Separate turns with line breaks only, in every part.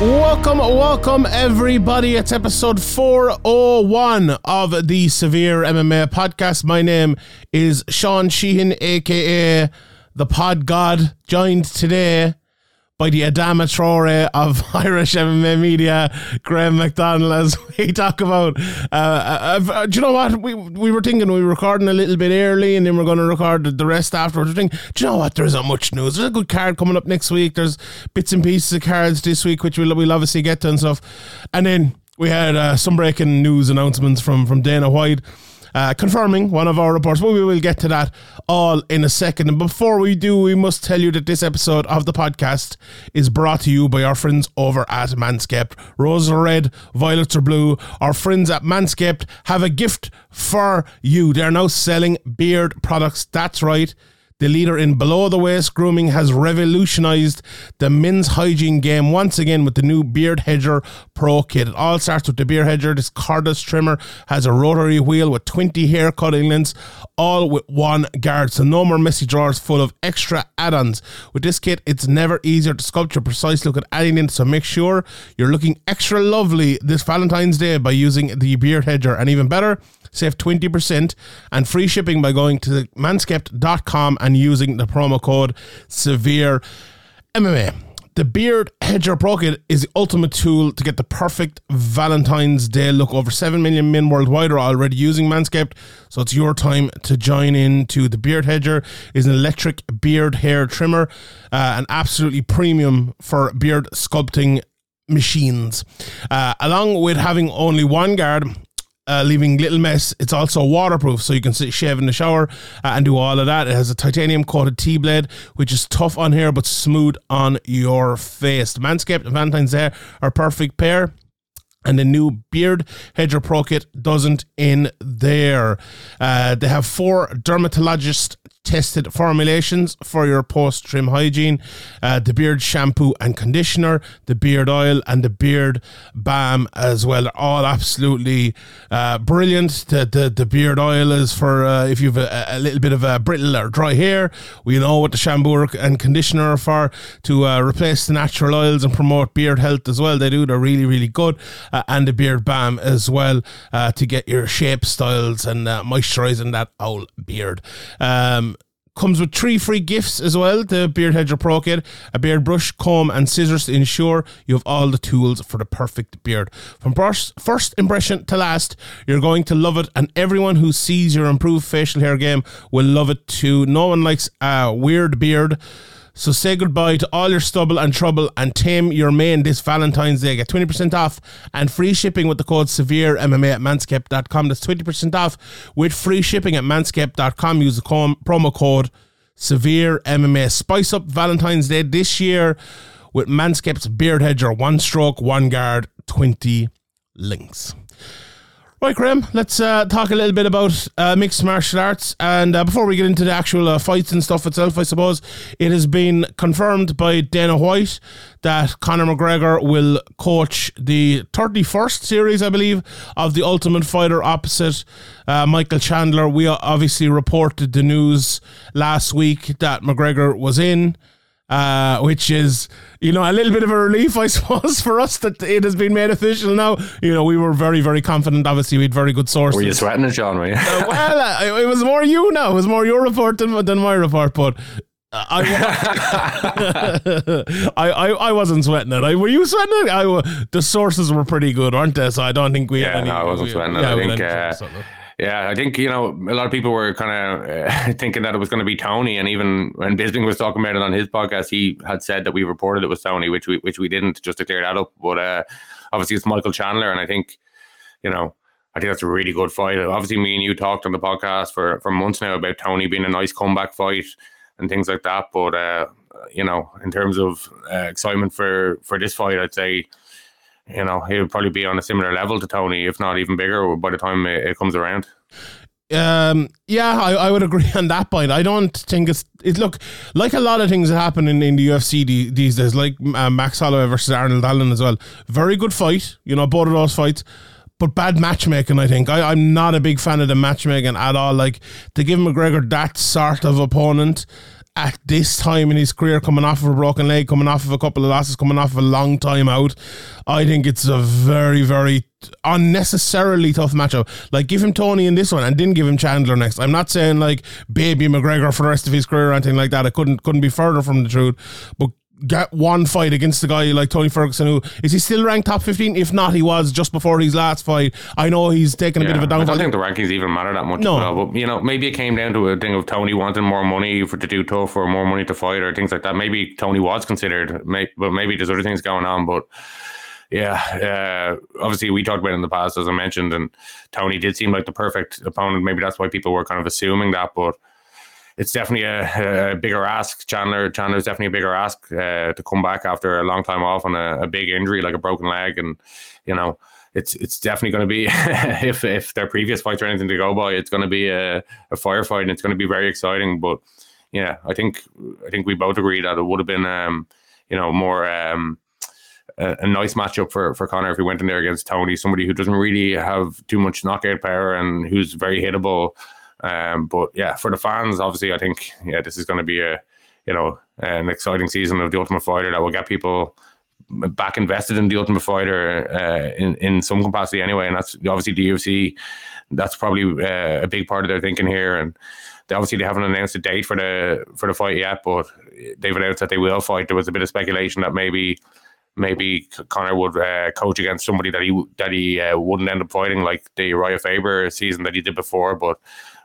Welcome, welcome everybody. It's episode 401 of the Severe MMA podcast. My name is Sean Sheehan, aka the Pod God, joined today by the Adama Traore of Irish MMA media, Graham McDonald, as we talk about. Uh, uh, uh, do you know what? We, we were thinking we were recording a little bit early and then we're going to record the rest afterwards. We're do you know what? There isn't much news. There's a good card coming up next week. There's bits and pieces of cards this week, which we'll, we'll obviously get to and stuff. And then we had uh, some breaking news announcements from, from Dana White uh, confirming one of our reports, but we will get to that all in a second. And before we do, we must tell you that this episode of the podcast is brought to you by our friends over at Manscaped. Roses are red, violets are blue. Our friends at Manscaped have a gift for you. They're now selling beard products. That's right. The leader in below the waist grooming has revolutionized the men's hygiene game once again with the new Beard Hedger Pro Kit. It all starts with the Beard Hedger. This cordless trimmer has a rotary wheel with 20 hair cutting lengths, all with one guard. So no more messy drawers full of extra add-ons. With this kit, it's never easier to sculpt your precise look at adding in. So make sure you're looking extra lovely this Valentine's Day by using the Beard Hedger. And even better, save 20% and free shipping by going to manscaped.com and using the promo code severe MMA. The Beard Hedger Pro Kit is the ultimate tool to get the perfect Valentine's Day look. Over 7 million men worldwide are already using Manscaped, so it's your time to join in to the Beard Hedger is an electric beard hair trimmer, uh, an absolutely premium for beard sculpting machines. Uh, along with having only one guard, uh, leaving little mess. It's also waterproof, so you can sit, shave in the shower uh, and do all of that. It has a titanium coated T blade, which is tough on hair but smooth on your face. The Manscaped and Valentine's Day are perfect pair. And the new Beard Hedger Pro Kit doesn't in there. Uh, they have four dermatologist tested formulations for your post trim hygiene uh, the beard shampoo and conditioner, the beard oil, and the beard balm as well. All absolutely uh, brilliant. The, the, the beard oil is for uh, if you've a, a, little bit of a brittle or dry hair. We know what the shampoo and conditioner are for to uh, replace the natural oils and promote beard health as well. They do, they're really, really good. Uh, and the beard balm as well uh, to get your shape styles and moisturizing that old beard. Um, Comes with three free gifts as well the Beard Hedger Pro Kit, a beard brush, comb, and scissors to ensure you have all the tools for the perfect beard. From first impression to last, you're going to love it, and everyone who sees your improved facial hair game will love it too. No one likes a weird beard. So say goodbye to all your stubble and trouble and tame your mane this Valentine's Day. Get 20% off and free shipping with the code severe MMA at manscaped.com. That's 20% off with free shipping at manscaped.com. Use the com- promo code severe MMA. Spice up Valentine's Day this year with Manscaped's Beard Hedger. One stroke, one guard, 20 links. Right, Graham, let's uh, talk a little bit about uh, mixed martial arts. And uh, before we get into the actual uh, fights and stuff itself, I suppose it has been confirmed by Dana White that Conor McGregor will coach the 31st series, I believe, of The Ultimate Fighter opposite uh, Michael Chandler. We obviously reported the news last week that McGregor was in uh, which is, you know, a little bit of a relief, I suppose, for us that it has been made official now. You know, we were very, very confident. Obviously, we had very good sources.
Were you sweating it, John? Were you?
uh, well, uh, it was more you now. It was more your report than, than my report, but. Uh, I, I, I, I wasn't sweating it. I, were you sweating it? I, the sources were pretty good, aren't they? So I don't think we.
Yeah,
had any,
no, I wasn't
we,
sweating it.
Yeah,
I think Yeah, I think you know a lot of people were kind of uh, thinking that it was going to be Tony, and even when Bisping was talking about it on his podcast, he had said that we reported it was Tony, which we which we didn't, just to clear that up. But uh, obviously, it's Michael Chandler, and I think you know I think that's a really good fight. Obviously, me and you talked on the podcast for for months now about Tony being a nice comeback fight and things like that. But uh, you know, in terms of uh, excitement for for this fight, I'd say you know, he would probably be on a similar level to Tony, if not even bigger, by the time it, it comes around.
Um, yeah, I, I would agree on that point. I don't think it's it. Look, like a lot of things that happen in, in the UFC de- these days, like uh, Max Holloway versus Arnold Allen as well. Very good fight, you know, both of those fights, but bad matchmaking. I think I, I'm not a big fan of the matchmaking at all. Like to give McGregor that sort of opponent at this time in his career, coming off of a broken leg, coming off of a couple of losses, coming off of a long time out, I think it's a very, very unnecessarily tough matchup. Like, give him Tony in this one and didn't give him Chandler next. I'm not saying like baby McGregor for the rest of his career or anything like that. I couldn't couldn't be further from the truth. But get one fight against a guy like Tony Ferguson, who is he still ranked top 15? If not, he was just before his last fight. I know he's taken a bit of a downfall.
don't think the rankings even matter that much.
No.
well, but you know, maybe it came down to a thing of Tony wanting more money for to do tough or more money to fight or things like that. Maybe Tony was considered, may, but maybe there's other things going on. But yeah, uh, obviously we talked about it in the past, as I mentioned, and Tony did seem like the perfect opponent. Maybe that's why people were kind of assuming that, but it's definitely a, a bigger ask. Chandler Chandler's definitely a bigger ask uh, to come back after a long time off on a, a big injury like a broken leg, and you know it's it's definitely going to be if if their previous fights are anything to go by, it's going to be a, a firefight and it's going to be very exciting. But yeah, I think I think we both agree that it would have been um, you know more. Um, a, a nice matchup for, for Conor if he went in there against Tony, somebody who doesn't really have too much knockout power and who's very hittable. Um, but yeah, for the fans, obviously, I think yeah, this is going to be a you know an exciting season of the Ultimate Fighter that will get people back invested in the Ultimate Fighter uh, in in some capacity anyway. And that's obviously the UFC. That's probably uh, a big part of their thinking here. And they, obviously they haven't announced a date for the for the fight yet, but they've announced that they will fight. There was a bit of speculation that maybe maybe Conor would uh, coach against somebody that he that he uh, wouldn't end up fighting, like the Uriah Faber season that he did before. But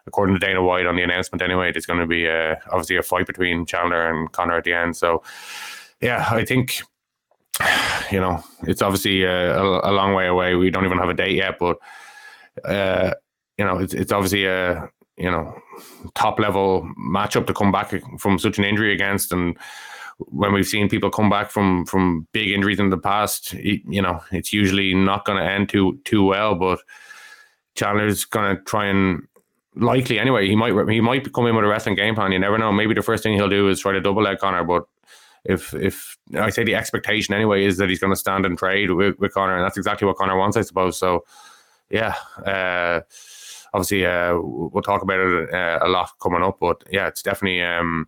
according to Dana White on the announcement, anyway, there's going to be uh, obviously a fight between Chandler and Conor at the end. So, yeah, I think you know it's obviously a, a, a long way away. We don't even have a date yet, but uh, you know it's it's obviously a you know top level matchup to come back from such an injury against and when we've seen people come back from from big injuries in the past, you know, it's usually not going to end too too well. But Chandler's going to try and likely anyway. He might he might come in with a wrestling game plan. You never know. Maybe the first thing he'll do is try to double leg Conor. But if if I say the expectation anyway is that he's going to stand and trade with, with Conor, and that's exactly what Conor wants, I suppose. So yeah. Uh, obviously, uh, we'll talk about it uh, a lot coming up, but yeah, it's definitely um,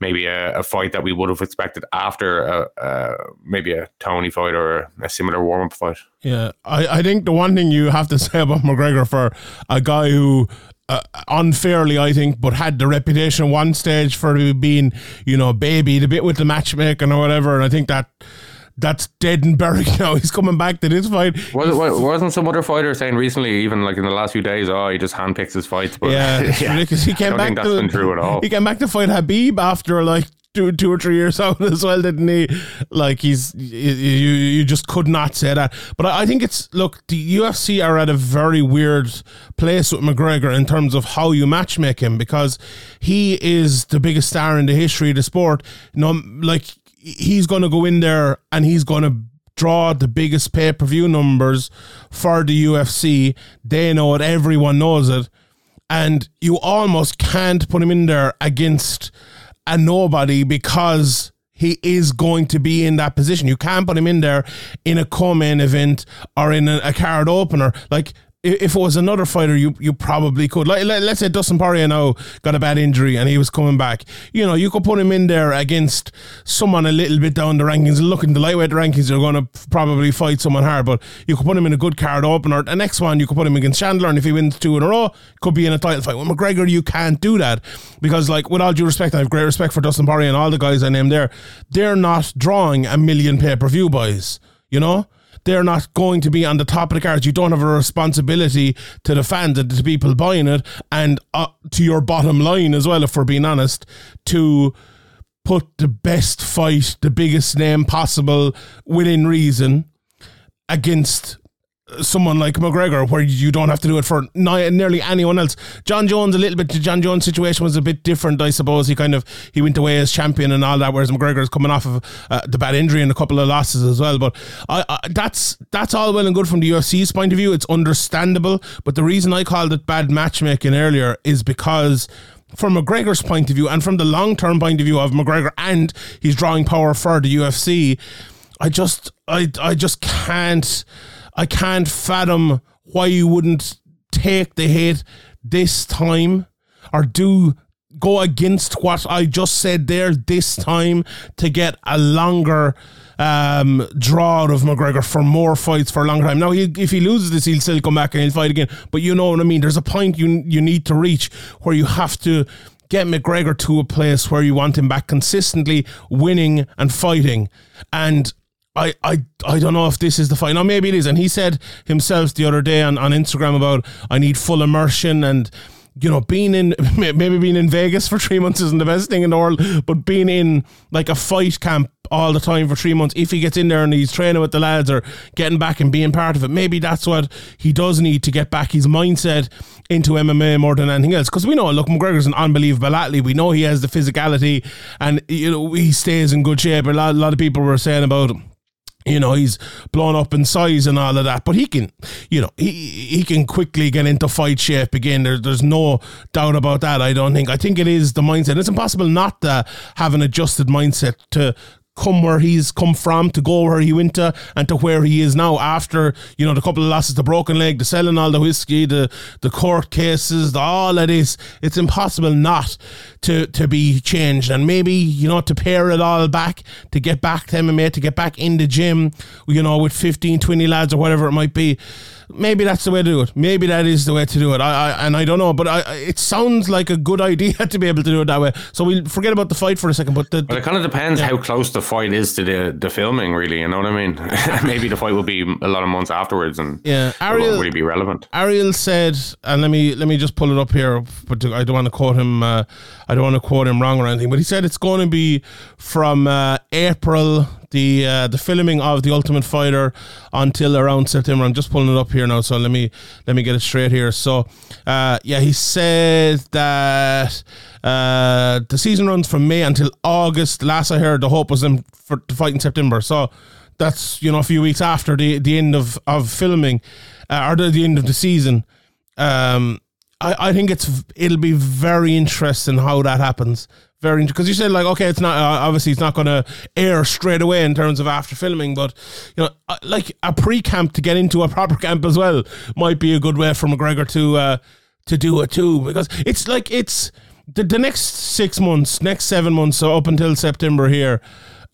maybe a, a, fight that we would have expected after a, a, maybe a Tony fight or a similar warm up fight.
Yeah, I, I think the one thing you have to say about McGregor for a guy who uh, unfairly, I think, but had the reputation one stage for being, you know, baby, a bit with the matchmaking or whatever, and I think that that's dead and buried now. He's coming back to this fight.
Was, wasn't some other fighter saying recently, even like in the last few days, oh, he just handpicks his fights?
But yeah, yeah. He came back That's to
true at all.
He came back to fight Khabib after like two, two or three years out as well, didn't he? Like he's you, you just could not say that. But I, think it's look, the UFC are at a very weird place with McGregor in terms of how you matchmake him because he is the biggest star in the history of the sport. You know, like he's going to go in there and he's going to draw the biggest pay per view numbers for the UFC. They know it, everyone knows it. And you almost can't put him in there against a nobody because he is going to be in that position. You can't put him in there in a co-main event or in a, a card opener. Like if it was another fighter, you you probably could. Like let, us say Dustin Poirier now got a bad injury and he was coming back. You know, you could put him in there against someone a little bit down the rankings. Looking the lightweight rankings, you're going to probably fight someone hard, but you could put him in a good card opener. The next one, you could put him against Chandler, and if he wins two in a row, could be in a title fight. With McGregor, you can't do that because, like, with all due respect, I have great respect for Dustin Poirier and all the guys I named there. They're not drawing a million pay per view buys. You know they're not going to be on the top of the cards. You don't have a responsibility to the fans and to people buying it, and uh, to your bottom line as well. If we're being honest, to put the best fight, the biggest name possible within reason against someone like McGregor, where you don't have to do it for ni- nearly anyone else. Jon Jones, a little bit. Jon Jones situation was a bit different, I suppose. He kind of he went away as champion and all that, whereas McGregor is coming off of uh, the bad injury and a couple of losses as well. But I, I, that's that's all well and good from the UFC's point of view. It's understandable, but the reason I called it bad matchmaking earlier is because from McGregor's point of view and from the long term point of view of McGregor and he's drawing power for the UFC, I just I I just can't I can't fathom why you wouldn't take the hit this time or do go against what I just said there this time to get a longer um, draw out of McGregor for more fights for a long time. Now, he, if he loses this, he'll still come back and he'll fight again. But you know what I mean. There's a point you you need to reach where you have to get McGregor to a place where you want him back consistently winning and fighting. And I, I I don't know if this is the fight. Now maybe it is. And he said himself the other day on, on Instagram about I need full immersion and you know being in maybe being in Vegas for three months isn't the best thing in the world, but being in like a fight camp all the time for three months, if he gets in there and he's training with the lads or getting back and being part of it, maybe that's what he does need to get back his mindset into MMA more than anything else. Because we know, look, McGregor's an unbelievable athlete. We know he has the physicality and you know he stays in good shape. A lot, a lot of people were saying about him you know he's blown up in size and all of that but he can you know he he can quickly get into fight shape again. There, there's no doubt about that i don't think. I think it is the mindset. It's impossible not to have an adjusted mindset to come where he's come from to go where he went to and to where he is now after you know the couple of losses the broken leg the selling all the whiskey the the court cases the, all of this. It's impossible not to to be changed. And maybe you know to pare it all back to get back to MMA to get back in the gym you know with 15 20 lads or whatever it might be maybe that's the way to do it. Maybe that is the way to do it. I, I and I don't know, but I, it sounds like a good idea to be able to do it that way. So we'll forget about the fight for a second. But the,
But it kind of depends how close the fight is to the, the filming, really. You know what I mean? Maybe the fight will be a lot of months afterwards, and
Yeah,
it
Ariel-
won't really be relevant.
Ariel said, and let me let me just pull it up here, but I don't want to quote him. Uh, I don't want to quote him wrong or anything. But he said it's going to be from uh, April the uh, the filming of the Ultimate Fighter until around September. I'm just pulling it up here now, so let me let me get it straight here. So, uh, yeah, he said that uh, the season runs from May until August. Last I heard, the hope was them for to fight in September. So that's you know a few weeks after the the end of of filming uh, or the, the end of the season. Um, I, I think it's it'll be very interesting how that happens. Very interesting. because you said like okay, it's not uh, obviously it's not going to air straight away in terms of after filming, but you know uh, like a pre camp to get into a proper camp as well might be a good way for McGregor to uh, to do it too because it's like it's the, the next six months, next seven months, so up until September here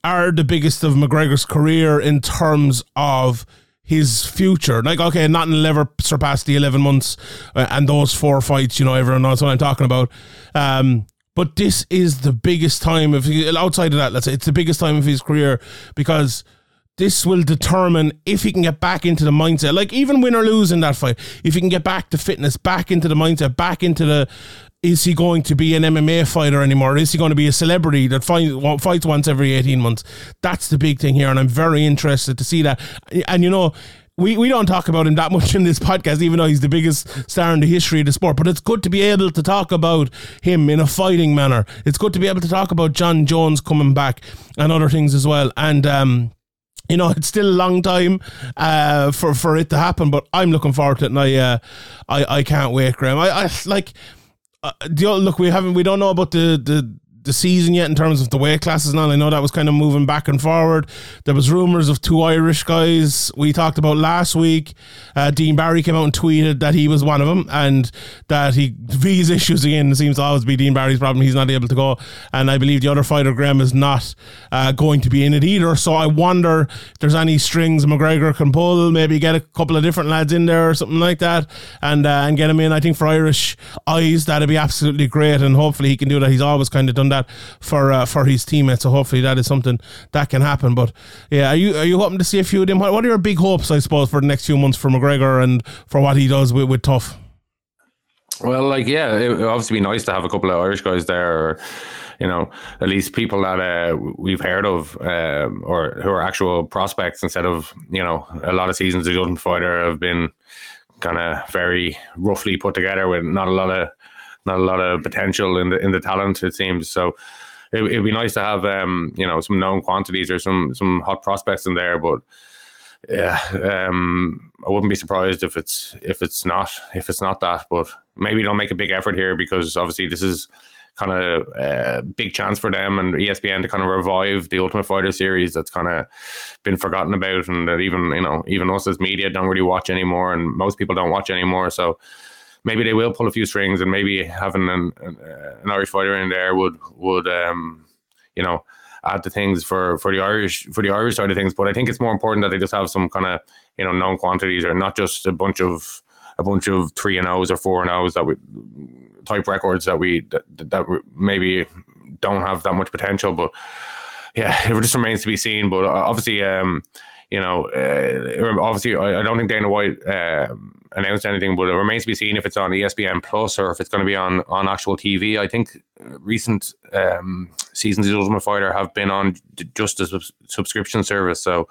are the biggest of McGregor's career in terms of his future. Like, okay, nothing will ever surpass the 11 months uh, and those four fights, you know, everyone knows what I'm talking about. Um, but this is the biggest time of outside of that, let's say it's the biggest time of his career because this will determine if he can get back into the mindset. Like even win or lose in that fight, if he can get back to fitness, back into the mindset, back into the is he going to be an MMA fighter anymore? Is he going to be a celebrity that fight, fights once every 18 months? That's the big thing here. And I'm very interested to see that. And, you know, we, we don't talk about him that much in this podcast, even though he's the biggest star in the history of the sport. But it's good to be able to talk about him in a fighting manner. It's good to be able to talk about Jon Jones coming back and other things as well. And, um, you know, it's still a long time uh, for for it to happen, but I'm looking forward to it, and I uh, I, I can't wait, Graham. I, I like uh, the, look, we haven't, we don't know about the, the, the season yet in terms of the weight classes and all. I know that was kind of moving back and forward. There was rumors of two Irish guys we talked about last week. Uh, Dean Barry came out and tweeted that he was one of them and that he these issues again. Seems to always be Dean Barry's problem. He's not able to go, and I believe the other fighter Graham is not uh, going to be in it either. So I wonder if there's any strings McGregor can pull. Maybe get a couple of different lads in there or something like that, and uh, and get him in. I think for Irish eyes that'd be absolutely great, and hopefully he can do that. He's always kind of done that that for uh, for his teammates. So hopefully that is something that can happen. But yeah, are you are you hoping to see a few of them? What, are your big hopes, I suppose, for the next few months for McGregor and for what he does with, with Tough?
Well, like yeah, it would obviously be nice to have a couple of Irish guys there. Or, you know, at least people that uh, we've heard of um, or who are actual prospects instead of, you know, a lot of seasons of Ultimate Fighter have been kind of very roughly put together with not a lot of not a lot of potential in the in the talent it seems. So it, would be nice to have um you know some known quantities or some some hot prospects in there but yeah um I wouldn't be surprised if it's if it's not if it's not that but maybe don't make a big effort here because obviously this is kind of a big chance for them and ESPN to kind of revive the Ultimate Fighter series that's kind of been forgotten about and that even you know even us as media don't really watch anymore and most people don't watch anymore. So maybe they will pull a few strings and maybe having an, an, an Irish fighter in there would would um you know add the things for for the Irish for the Irish side of things but I think it's more important that they just have some kind of you know known quantities or not just a bunch of a bunch of three and O's or four and O's that we type records that we that, that maybe don't have that much potential. But yeah, it just remains to be seen. But uh, obviously, um, you know, uh, obviously, I, don't think Dana White uh, announced anything, but it remains to be seen if it's on ESPN Plus or if it's going to be on on actual TV. I think recent um, seasons of Ultimate Fighter have been on just a sub- subscription service, so.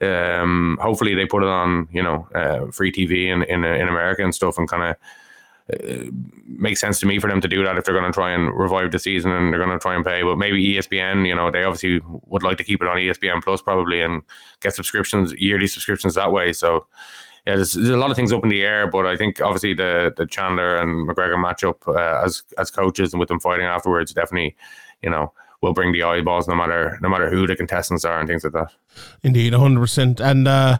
Um, hopefully they put it on, you know, uh, free TV in, in in America and stuff, and kind of makes sense to me for them to do that if they're going to try and revive the season and they're going to try and pay. But maybe ESPN, you know, they obviously would like to keep it on ESPN Plus probably and get subscriptions, yearly subscriptions that way. So yeah, there's, there's a lot of things up in the air, but I think obviously the the Chandler and McGregor matchup uh, as as coaches and with them fighting afterwards definitely, you know, will bring the eyeballs no matter no matter who the contestants are and things like that.
Indeed, hundred percent, and. uh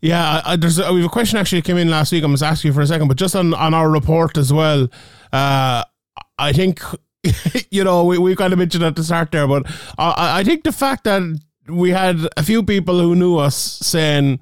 yeah, I, there's a, we have a question actually came in last week. I'm must ask you for a second, but just on, on our report as well. Uh, I think you know we, we kind of mentioned at the start there, but I, I think the fact that we had a few people who knew us saying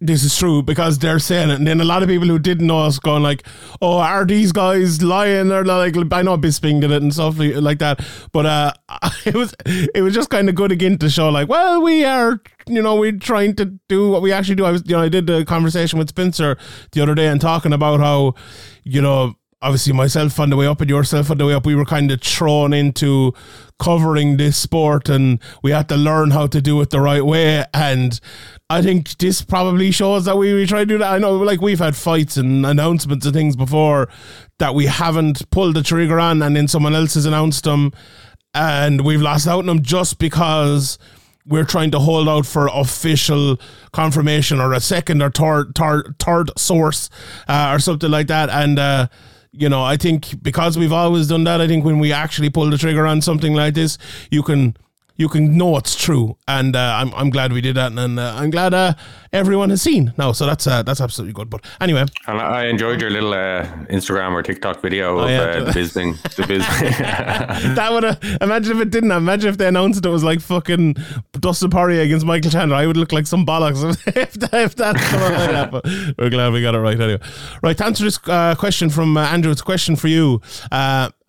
this is true because they're saying it. And then a lot of people who didn't know us going like, oh, are these guys lying? Or like, I know Bisping did it and stuff like that. But uh, it was it was just kind of good again to show like, well, we are, you know, we're trying to do what we actually do. I was, you know, I did the conversation with Spencer the other day and talking about how, you know, obviously myself on the way up and yourself on the way up, we were kind of thrown into covering this sport and we had to learn how to do it the right way. And I think this probably shows that we, we try to do that. I know, like, we've had fights and announcements and things before that we haven't pulled the trigger on, and then someone else has announced them, and we've lost out on them just because we're trying to hold out for official confirmation or a second or third, third, source uh, or something like that. And, uh, you know, I think because we've always done that, I think when we actually pull the trigger on something like this, you can you can know it's true. And uh, I'm, I'm glad we did that. And uh, I'm glad uh, everyone has seen now. So that's uh, that's absolutely good. But anyway.
And I enjoyed your little uh, Instagram or TikTok video oh, of yeah. Uh, the biz thing. The biz
that would have, imagine if it didn't. Imagine if they announced it was like fucking Dustin Poirier against Michael Chandler. I would look like some bollocks if, that, if that's like that. But we're glad we got it right anyway. Right, to answer this question from Andrew, it's a question for you.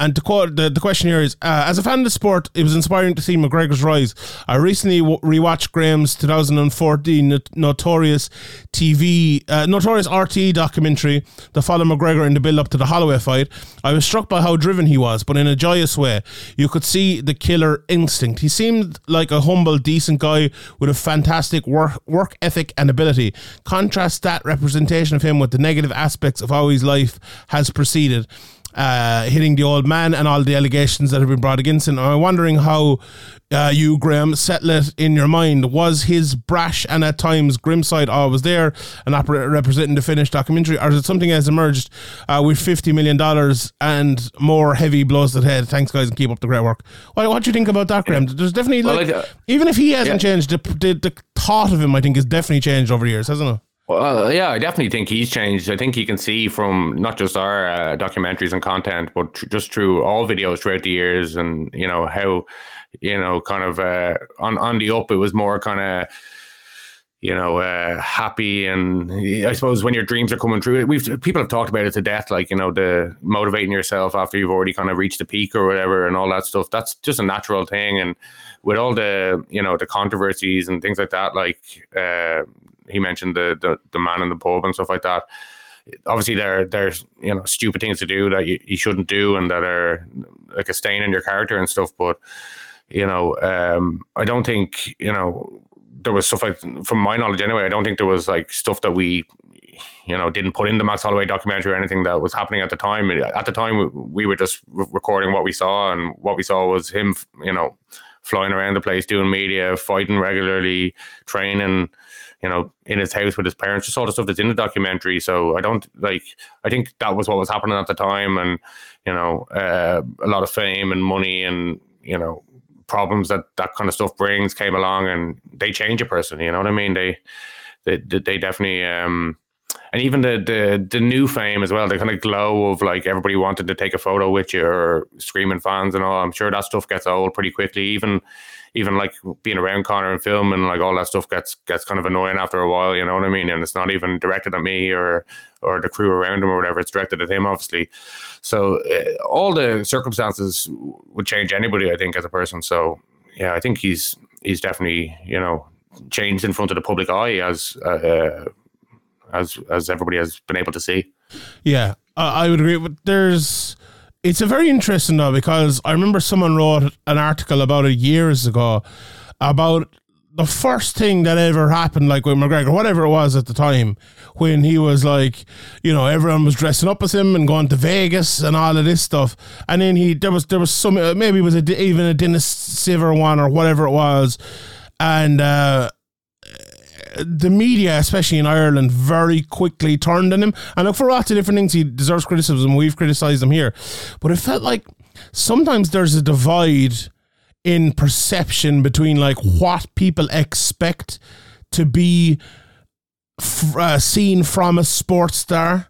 And to quote, the, the question here is As a fan of the sport, it was inspiring to see McGregor's rise. I recently rewatched Graham's 2014 Notorious TV, uh, Notorious RTÉ documentary that followed McGregor in the build up to the Holloway fight. I was struck by how driven he was, but in a joyous way. You could see the killer instinct. He seemed like a humble, decent guy with a fantastic work, work ethic and ability. Contrast that representation of him with the negative aspects of how his life has proceeded uh, hitting the old man and all the allegations that have been brought against him. I'm wondering how uh, you, Graham, settle it in your mind. Was his brash and at times grim side always there and representing the finished documentary, or is it something that has emerged uh, with $50 million and more heavy blows to the head? Thanks, guys, and keep up the great work. What, what do you think about that, Graham? There's definitely, like, well, even if he hasn't yeah. changed, the, the, the thought of him, I think, has definitely changed over the years, hasn't it?
Well, yeah, I definitely think he's changed. I think you can see from not just our uh, documentaries and content, but tr- just through all videos throughout the years, and you know how, you know, kind of uh, on on the up, it was more kind of you know, uh, happy. And I suppose when your dreams are coming true, we've people have talked about it to death, like you know, the motivating yourself after you've already kind of reached the peak or whatever, and all that stuff. That's just a natural thing. And with all the you know the controversies and things like that, like uh, he mentioned the, the the man in the pub and stuff like that. Obviously, there there's you know stupid things to do that you, you shouldn't do and that are like a stain in your character and stuff. But you know, um, I don't think you know there was stuff like from my knowledge anyway. I don't think there was like stuff that we you know didn't put in the Max Holloway documentary or anything that was happening at the time. At the time, we, we were just re- recording what we saw, and what we saw was him, you know, flying around the place doing media, fighting regularly, training you know, in his house with his parents, just all the stuff that's in the documentary. So I don't like, I think that was what was happening at the time. And, you know, uh, a lot of fame and money and, you know, problems that that kind of stuff brings came along and they change a person. You know what I mean? They, they, they definitely, um, and even the, the the new fame as well, the kind of glow of like everybody wanted to take a photo with you or screaming fans and all. I'm sure that stuff gets old pretty quickly. Even even like being around Conor and film and like all that stuff gets gets kind of annoying after a while. You know what I mean? And it's not even directed at me or or the crew around him or whatever. It's directed at him, obviously. So uh, all the circumstances would change anybody, I think, as a person. So yeah, I think he's he's definitely you know changed in front of the public eye as. Uh, uh as as everybody has been able to see.
Yeah, I would agree. But there's, it's a very interesting though because I remember someone wrote an article about it years ago about the first thing that ever happened, like with McGregor, whatever it was at the time, when he was like, you know, everyone was dressing up as him and going to Vegas and all of this stuff, and then he there was there was some maybe it was a, even a Dennis Siver one or whatever it was, and. uh the media, especially in Ireland, very quickly turned on him. And look, for lots of different things, he deserves criticism. We've criticised him here. But it felt like sometimes there's a divide in perception between like what people expect to be f- uh, seen from a sports star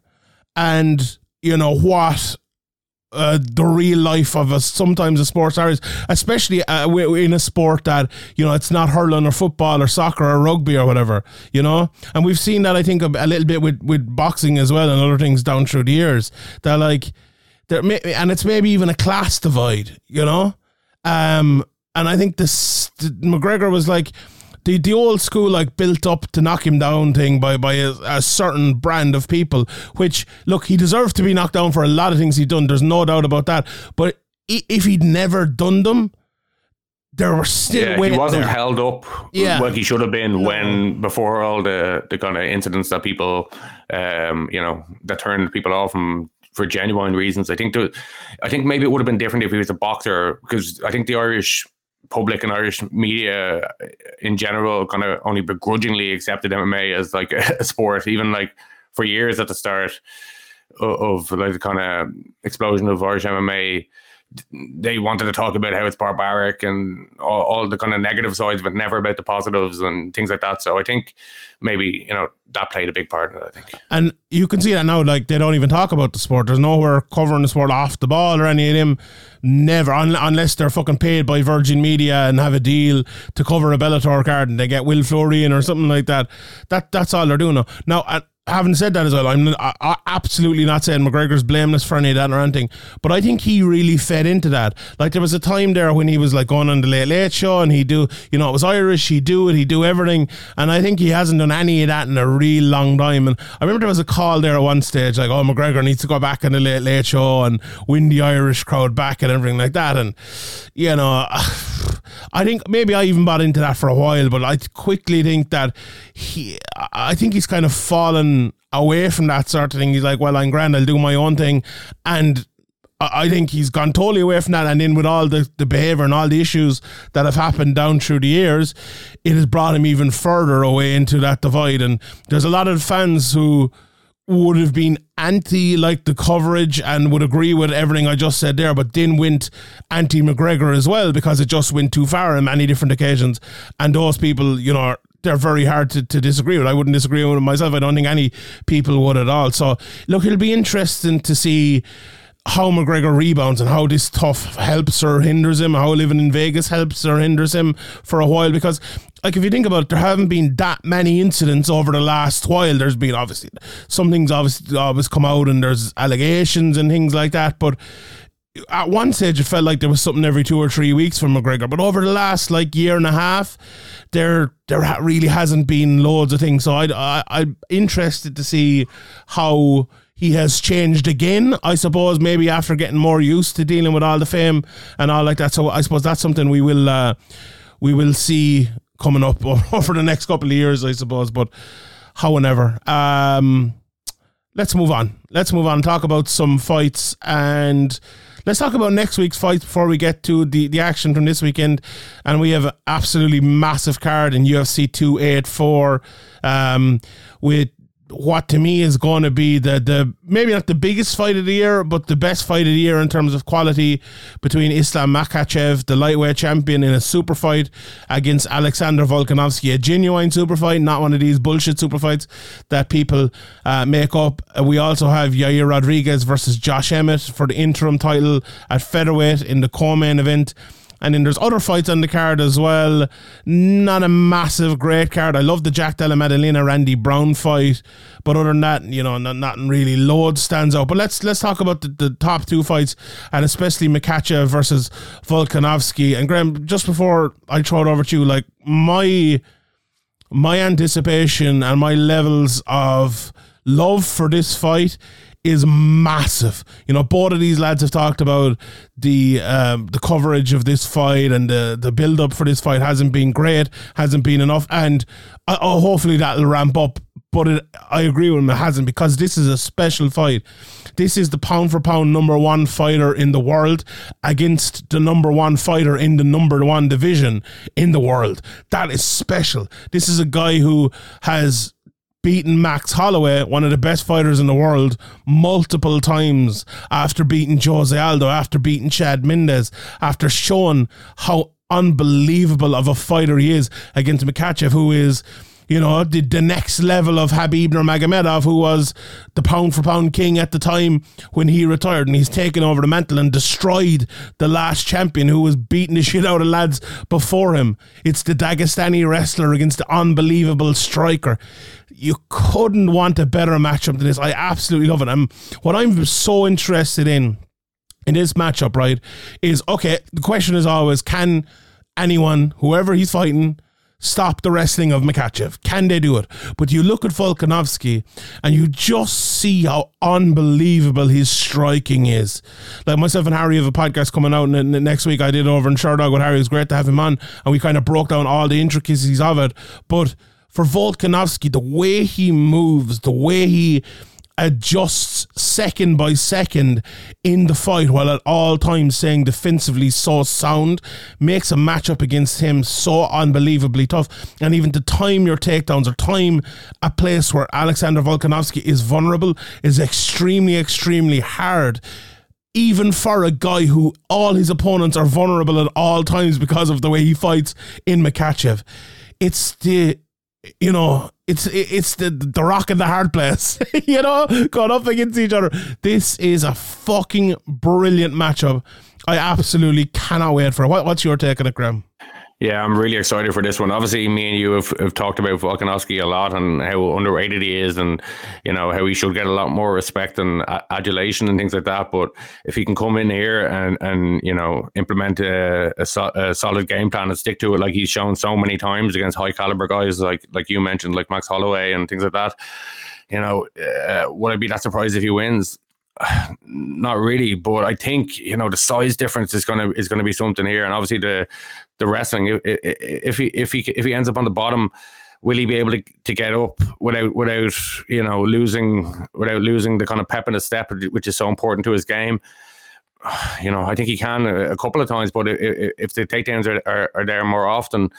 and, you know, what uh, the real life of a sometimes a sports artist, especially uh, in a sport that you know it's not hurling or football or soccer or rugby or whatever, you know. And we've seen that I think a, a little bit with with boxing as well and other things down through the years. That like there, may, and it's maybe even a class divide, you know. Um, and I think this McGregor was like the the old school like built up to knock him down thing by by a, a, certain brand of people. Which look, he deserved to be knocked down for a lot of things he's done. There's no doubt about that. But if he'd never done them, there were still
yeah, he wasn't
there.
held up yeah. like he should have been when before all the the kind of incidents that people um you know that turned people off from for genuine reasons. I think there, I think maybe it would have been different if he was a boxer because I think the Irish public and Irish media uh, in general kind of only begrudgingly accepted MMA as like a, sport, even like for years at the start of, of like the kind of explosion of Irish MMA they wanted to talk about how it's barbaric and all, all, the kind of negative sides, but never about the positives and things like that. So I think maybe you know that played a big part in it. I think,
and you can see that now. Like they don't even talk about the sport. There's nowhere covering the sport off the ball or any of them. Never, un- unless they're fucking paid by Virgin Media and have a deal to cover a Bellator card and they get Will Florian or something like that. That that's all they're doing now. Now, having said that as well, I'm I, I absolutely not saying McGregor's blameless for any of that or anything, but I think he really fed into that. Like there was a time there when he was like going on the Late Late Show and he do, you know, it was Irish, he'd do it, he'd do everything, and I think he hasn't done any of that in a real long time. And I remember there was a call there at one stage, like, oh, McGregor needs to go back on the Late Late Show and win the Irish crowd back and everything like that. And you know, I think maybe I even bought into that for a while, but I quickly think that he, I think he's kind of fallen away from that sort of thing. He's like, well, I'm grand, I'll do my own thing. And I think he's gone totally away from that. And then with all the, the behavior and all the issues that have happened down through the years, it has brought him even further away into that divide. And there's a lot of fans who would have been anti like the coverage and would agree with everything I just said there, but then went anti McGregor as well because it just went too far on many different occasions. And those people, you know, they're very hard to, to disagree with. I wouldn't disagree with them myself. I don't think any people would at all. So look, it'll be interesting to see how McGregor rebounds and how this tough helps or hinders him, how living in Vegas helps or hinders him for a while. Because, like, if you think about it, there haven't been that many incidents over the last while. There's been obviously some things obviously always come out and there's allegations and things like that. But at one stage, it felt like there was something every two or three weeks from McGregor. But over the last like year and a half, there there really hasn't been loads of things. So I, I I'm interested to see how he has changed again. I suppose maybe after getting more used to dealing with all the fame and all like that. So I suppose that's something we will uh, we will see coming up over the next couple of years. I suppose, but however, um, let's move on. Let's move on talk about some fights and. Let's talk about next week's fights before we get to the, the action from this weekend. And we have an absolutely massive card in UFC 284 um, with what to me is going to be the the maybe not the biggest fight of the year, but the best fight of the year in terms of quality between Islam Makhachev, the lightweight champion, in a super fight against Alexander Volkanovski, a genuine super fight, not one of these bullshit super fights that people uh, make up. Uh, we also have Yair Rodriguez versus Josh Emmett for the interim title at featherweight in the co-main event. And then there's other fights on the card as well. Not a massive great card. I love the Jack Della Maddalena Randy Brown fight, but other than that, you know, not, nothing really loads stands out. But let's let's talk about the, the top two fights, and especially Makhachev versus Volkanovski. And Graham, just before I throw it over to you, like my my anticipation and my levels of love for this fight is massive. You know, both of these lads have talked about the um, the coverage of this fight and the the build up for this fight hasn't been great, hasn't been enough, and uh, oh, hopefully that'll ramp up. But it, I agree with him, it hasn't because this is a special fight. This is the pound for pound number one fighter in the world against the number one fighter in the number one division in the world. That is special. This is a guy who has beaten Max Holloway, one of the best fighters in the world, multiple times after beating Jose Aldo, after beating Chad Mendes, after showing how unbelievable of a fighter he is against Makhachev, who is you know, the, the next level of Khabib Nurmagomedov, who was the pound for pound king at the time when he retired, and he's taken over the mantle and destroyed the last champion who was beating the shit out of lads before him. It's the Dagestani wrestler against the unbelievable striker. You couldn't want a better matchup than this. I absolutely love it. I'm what I'm so interested in in this matchup, right, is okay. The question is always, can anyone, whoever he's fighting, stop the wrestling of Makhachev? Can they do it? But you look at Volkanovski and you just see how unbelievable his striking is. Like myself and Harry have a podcast coming out n- next week. I did over in Sherdog with Harry. It was great to have him on and we kind of broke down all the intricacies of it. But for Volkanovski, the way he moves, the way he adjusts second by second in the fight while at all times saying defensively so sound makes a matchup against him so unbelievably tough. And even to time your takedowns or time a place where Alexander Volkanovski is vulnerable is extremely, extremely hard. Even for a guy who all his opponents are vulnerable at all times because of the way he fights in Makhachev. It's the you know, it's it's the the rock and the hard place, you know, going up against each other. This is a fucking brilliant matchup. I absolutely cannot wait for it. What, what's your take on it, Graham?
Yeah, I'm really excited for this one. Obviously, me and you have, have talked about Volkanovski a lot and how underrated he is, and you know how he should get a lot more respect and adulation and things like that. But if he can come in here and and you know implement a, a, so, a solid game plan and stick to it, like he's shown so many times against high caliber guys, like like you mentioned, like Max Holloway and things like that, you know, uh, would I be that surprised if he wins? not really, but I think you know the size difference is gonna is gonna be something here, and obviously the the wrestling. If he if he if he ends up on the bottom, will he be able to, to get up without without you know losing without losing the kind of pep in the step, which is so important to his game? You know, I think he can a, couple of times, but if, the takedowns are, are, are there more often,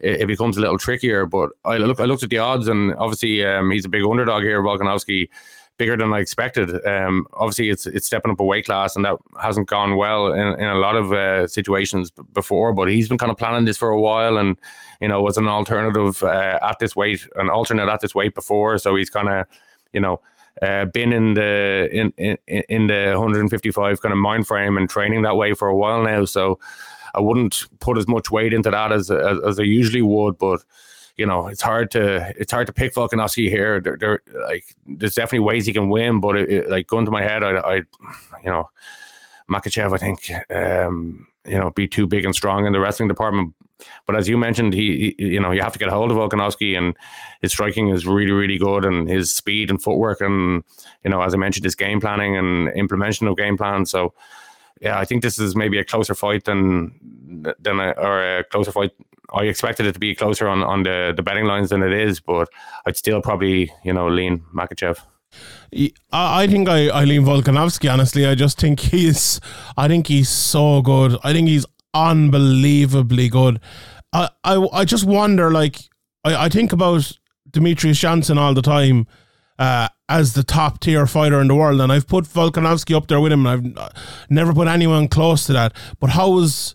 it becomes a little trickier. But I look I looked at the odds, and obviously um, he's a big underdog here, Volkanovski bigger than I expected. Um, obviously, it's it's stepping up a weight class, and that hasn't gone well in, in a lot of uh, situations before. But he's been kind of planning this for a while, and you know was an alternative uh, at this weight, an alternate at this weight before. So he's kind of you know uh, been in the in, in in the 155 kind of mind frame and training that way for a while now. So I wouldn't put as much weight into that as as, as I usually would, but you know, it's hard to it's hard to pick Volkanovski here. There, there like there's definitely ways he can win, but it, it, like going to my head, I, I, you know, Makhachev, I think, um, you know, be too big and strong in the wrestling department. But as you mentioned, he, he, you know, you have to get a hold of Volkanovski, and his striking is really, really good, and his speed and footwork, and you know, as I mentioned, his game planning and implementation of game plans. So, yeah, I think this is maybe a closer fight than than a, or a closer fight. I expected it to be closer on on the the betting lines than it is, but I'd still probably you know lean Makhachev.
I think I, I lean Volkanovski. Honestly, I just think he's. I think he's so good. I think he's unbelievably good. I I, I just wonder, like, I, I think about Demetrious Johnson all the time uh, as the top tier fighter in the world, and I've put Volkanovski up there with him. And I've never put anyone close to that. But how was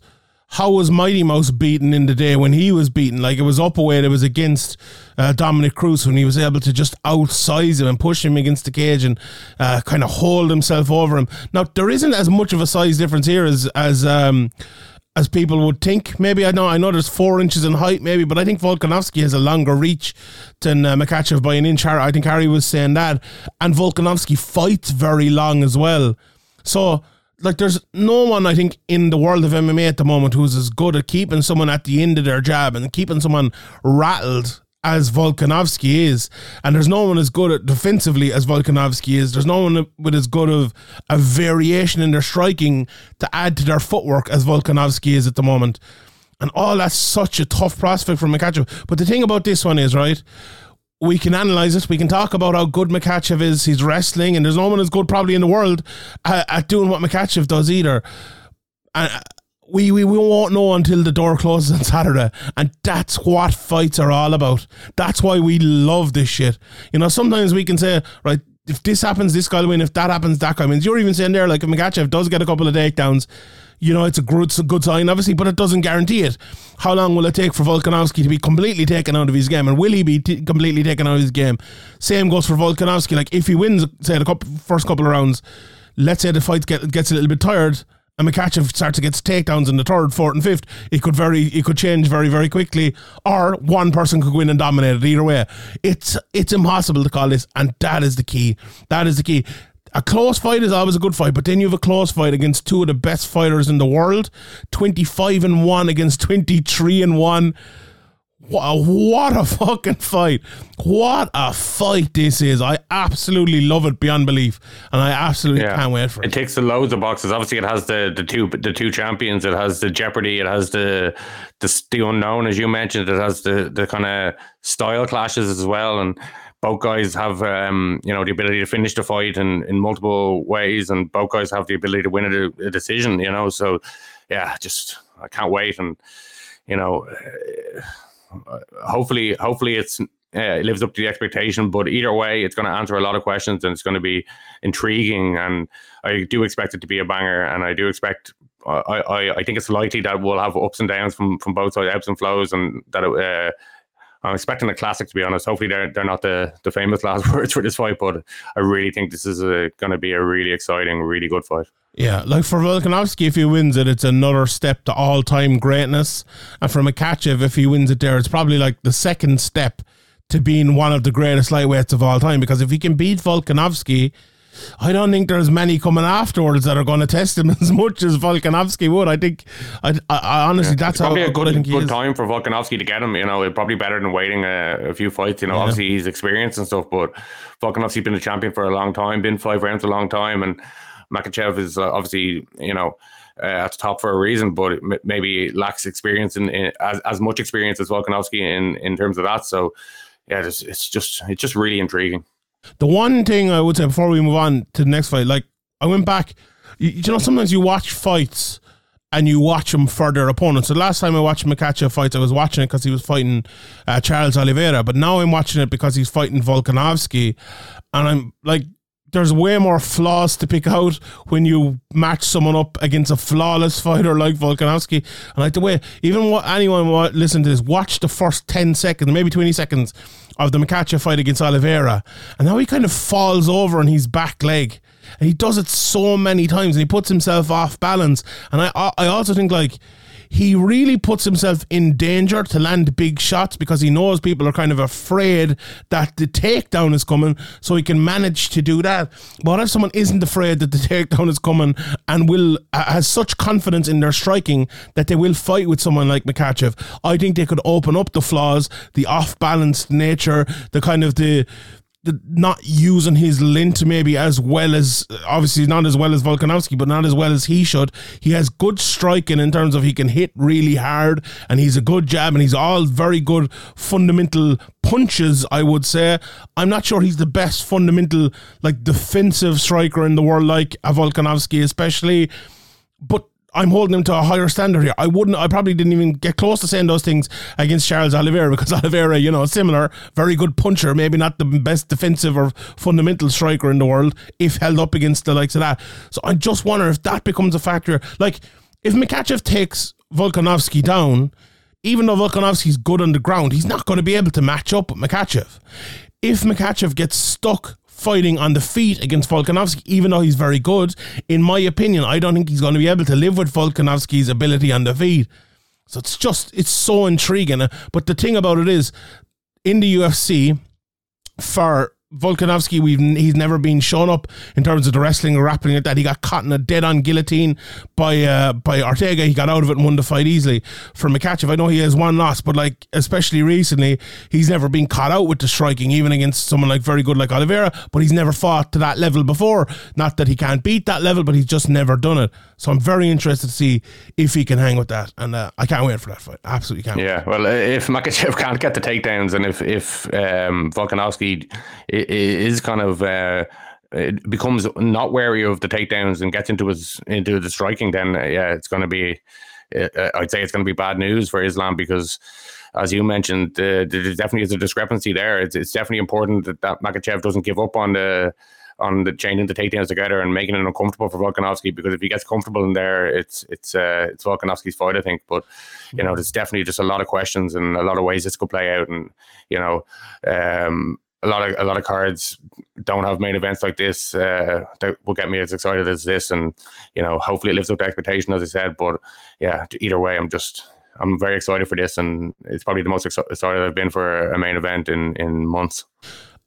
how was Mighty Mouse beaten in the day when he was beaten? Like it was up a weight, it was against uh, Dominick Cruz when he was able to just outsize him and push him against the cage and uh, kind of hold himself over him. Now there isn't as much of a size difference here as as um, as people would think. Maybe I know I know there's four inches in height, maybe, but I think Volkanovski has a longer reach than uh, Makhachev by an inch. I think Harry was saying that, and Volkanovski fights very long as well. So like there's no one I think in the world of MMA at the moment who's as good at keeping someone at the end of their jab and keeping someone rattled as Volkanovski is, and there's no one as good at defensively as Volkanovski is. There's no one with as good of a variation in their striking to add to their footwork as Volkanovski is at the moment. And all that's such a tough prospect for Makhachev. But the thing about this one is, right, we can analyze it. We can talk about how good Makhachev is. He's wrestling, and there's no one as good probably in the world at, at doing what Makhachev does either. And we, we we won't know until the door closes on Saturday, and that's what fights are all about. That's why we love this shit. You know, sometimes we can say, right, if this happens, this guy will win. If that happens, that guy wins. You're even saying there, like if Makhachev does get a couple of takedowns, you know, it's a good, it's a good sign, obviously, but it doesn't guarantee it. How long will it take for Volkanovski to be completely taken out of his game? And will he be t- completely taken out of his game? Same goes for Volkanovski. Like, if he wins, say, the first couple of rounds, let's say the fight get, gets a little bit tired, and Makhachev starts to get takedowns in the third, fourth, and fifth, it could very, it could change very, very quickly. Or one person could win and dominate it. Either way, it's it's impossible to call this, and that is the key. That is the key a close fight is always a good fight, but then you have a close fight against two of the best fighters in the world, twenty five and one against twenty three and one. What, a, what a fucking fight! What a fight this is! I absolutely love it beyond belief, and I absolutely yeah. can't wait for it.
It takes the loads of boxes. Obviously, it has the the two the two champions. It has the Jeopardy. It has the the, the unknown, as you mentioned. It has the the kind of style clashes as well, and both guys have um, you know the ability to finish the fight in, in multiple ways, and both guys have the ability to win a, a decision. You know, so yeah, just I can't wait, and you know, uh, hopefully, hopefully it's uh, it lives up to the expectation. But either way, it's going to answer a lot of questions, and it's going to be intriguing. And I do expect it to be a banger, and I do expect. I, I, I think it's likely that we'll have ups and downs from, from both sides, ebbs and flows, and that it, uh, I'm expecting a classic to be honest. Hopefully they're they're not the, the famous last words for this fight, but I really think this is going to be a really exciting, really good fight.
Yeah, like for Volkanovski, if he wins it, it's another step to all time greatness. And for Makhachev, if he wins it there, it's probably like the second step to being one of the greatest lightweights of all time. Because if he can beat Volkanovski, I don't think there's many coming afterwards that are going to test him as much as Volkanovski would. I think, I, I, I honestly, yeah, that's
how a
good,
good, good time for Volkanovski to get him. You know, it's probably better than waiting a, a few fights. You know, yeah. obviously he's experienced and stuff, but Volkanovski's been a champion for a long time, been five rounds a long time, and Makhachev is uh, obviously you know. Uh, at the top for a reason, but maybe lacks experience in, in, as as much experience as Volkanovski in in terms of that. So, yeah, it's, it's just it's just really intriguing.
The one thing I would say before we move on to the next fight, like I went back, you, you know, sometimes you watch fights and you watch them for their opponents. The last time I watched Makhachev fights, I was watching it because he was fighting uh, Charles Oliveira, but now I'm watching it because he's fighting Volkanovski, and I'm like, there's way more flaws to pick out when you match someone up against a flawless fighter like Volkanovski. And like the way, even what anyone listen to this, watch the first 10 seconds, maybe 20 seconds of the Makhachev fight against Oliveira. And now he kind of falls over on his back leg. And he does it so many times and he puts himself off balance. And I I also think like, he really puts himself in danger to land big shots because he knows people are kind of afraid that the takedown is coming, so he can manage to do that. But if someone isn't afraid that the takedown is coming and will uh, has such confidence in their striking that they will fight with someone like Makhachev, I think they could open up the flaws, the off balanced nature, the kind of the not using his lint maybe as well as obviously not as well as Volkanovski, but not as well as he should. He has good striking in terms of he can hit really hard and he's a good jab and he's all very good fundamental punches, I would say. I'm not sure he's the best fundamental like defensive striker in the world like a Volkanovski especially. But I'm holding him to a higher standard here. I wouldn't. I probably didn't even get close to saying those things against Charles Oliveira because Oliveira, you know, similar, very good puncher, maybe not the best defensive or fundamental striker in the world if held up against the likes of that. So I just wonder if that becomes a factor. Like if Makhachev takes Volkanovski down, even though Volkanovski's good on the ground, he's not going to be able to match up with Makhachev. If Makhachev gets stuck fighting on the feet against Volkanovski, even though he's very good, in my opinion, I don't think he's going to be able to live with Volkanovski's ability on the feet. So it's just, it's so intriguing. Uh, but the thing about it is, in the UFC, for Volkanovski, we've he's never been shown up in terms of the wrestling or grappling like that. He got caught in a dead on guillotine by uh, by Ortega. He got out of it and won the fight easily. For Makhachev, I know he has one loss, but like especially recently, he's never been caught out with the striking, even against someone like very good like Oliveira. But he's never fought to that level before. Not that he can't beat that level, but he's just never done it. So I'm very interested to see if he can hang with that, and uh, I can't wait for that fight. Absolutely can't.
Yeah, well, if Makhachev can't get the takedowns, and if if um, Volkanovski i- i- is kind of uh, it becomes not wary of the takedowns and gets into his into the striking, then uh, yeah, it's going to be. Uh, I'd say it's going to be bad news for Islam because, as you mentioned, uh, there definitely is a discrepancy there. It's, it's definitely important that, that Makhachev doesn't give up on the on the chaining the takedowns together and making it uncomfortable for Volkanovski because if he gets comfortable in there, it's it's uh, it's Volkanovski's fight, I think. But you know, there's definitely just a lot of questions and a lot of ways this could play out, and you know, um, a lot of a lot of cards don't have main events like this uh, that will get me as excited as this, and you know, hopefully it lives up to expectation, as I said. But yeah, either way, I'm just. I'm very excited for this, and it's probably the most exci- excited I've been for a main event in, in months.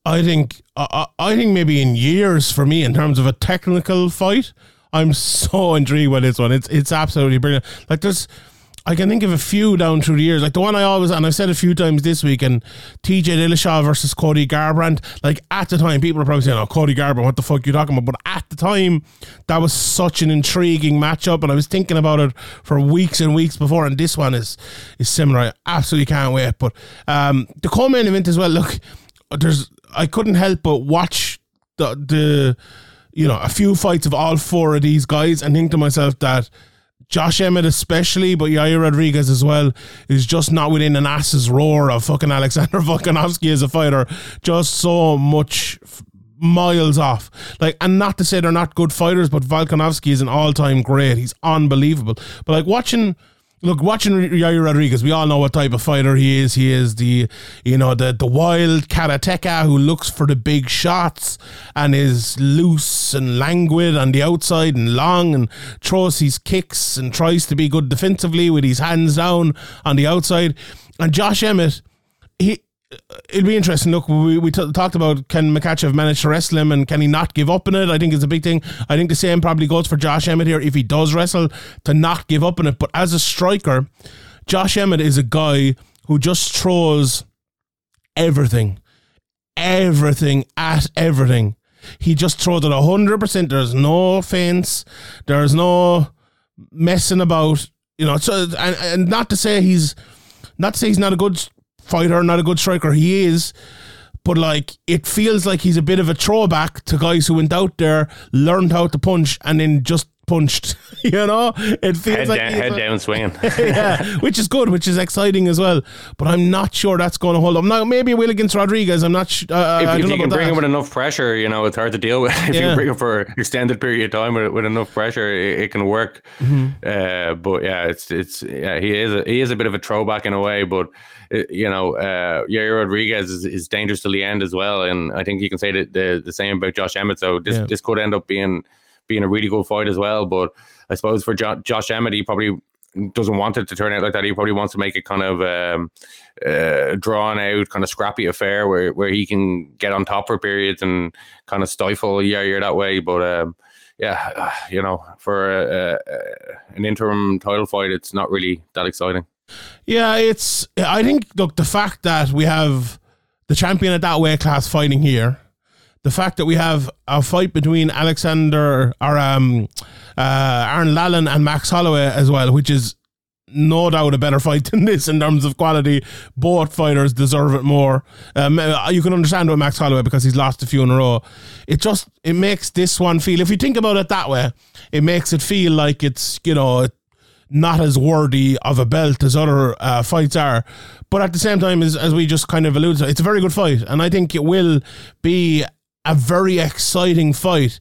I think I I think maybe in years for me in terms of a technical fight. I'm so intrigued by this one. It's it's absolutely brilliant. Like there's I can think of a few down through the years. Like the one I always and I've said a few times this week and TJ Dillashaw versus Cody Garbrandt. Like at the time people are probably saying, Oh, Cody Garbrandt, what the fuck are you talking about? But at the time that was such an intriguing matchup and I was thinking about it for weeks and weeks before and this one is is similar. I absolutely can't wait. But um the co main event as well, look, there's I couldn't help but watch the the you know a few fights of all four of these guys and think to myself that Josh Emmett especially, but Yair Rodriguez as well, is just not within an ass's roar of fucking Alexander Volkanovski as a fighter. Just so much f- miles off. Like, and not to say they're not good fighters, but Volkanovski is an all-time great. He's unbelievable. But like watching. Look, watching Yair Rodriguez, we all know what type of fighter he is. He is the, you know, the the wild karateka who looks for the big shots and is loose and languid on the outside and long and throws his kicks and tries to be good defensively with his hands down on the outside. And Josh Emmett, he it'll be interesting. Look, we, we t- talked about can Makhachev manage to wrestle him and can he not give up in it? I think it's a big thing. I think the same probably goes for Josh Emmett here if he does wrestle to not give up in it. But as a striker, Josh Emmett is a guy who just throws everything, everything at everything. He just throws it hundred percent. There's no fence. There's no messing about. You know, so and, and not to say he's not to say he's not a good fighter, not a good striker. He is, but like it feels like he's a bit of a throwback to guys who went out there, learned how to punch, and then just punched. You know, it feels
Head,
like
down, head
a-
down swinging.
yeah, which is good, which is exciting as well. But I'm not sure that's going to hold up. Now, maybe it will against Rodriguez. I'm not. Sh- uh,
if, if you can bring
that.
him with enough pressure, you know, it's hard to deal with. If you
Yeah.
can bring him for an extended period of time with, with enough pressure, it, it can work.
Mm-hmm.
Uh, but yeah, it's it's yeah, he is a, he is a bit of a throwback in a way, but uh, you know, uh, Yair Rodriguez is, is dangerous to the end as well, and I think you can say that the the same about Josh Emmett. So this
Yeah.
this could end up being being a really good fight as well. But I suppose for jo- Josh Emmett, he probably doesn't want it to turn out like that. He probably wants to make it kind of um, uh, drawn out, kind of scrappy affair where, where he can get on top for periods and kind of stifle Yair that way. But um, yeah, you know, for uh, uh, an interim title fight, it's not really that exciting.
Yeah, it's. I think look the fact that we have the champion at that weight class fighting here, the fact that we have a fight between Alexander or um, uh, Arnold Allen and Max Holloway as well, which is no doubt a better fight than this in terms of quality. Both fighters deserve it more. Um, uh, you can understand with Max Holloway because he's lost a few in a row. It just it makes this one feel. If you think about it that way, it makes it feel like it's you know not as worthy of a belt as other uh, fights are. But at the same time, as, as we just kind of alluded to, it's a very good fight. And I think it will be a very exciting fight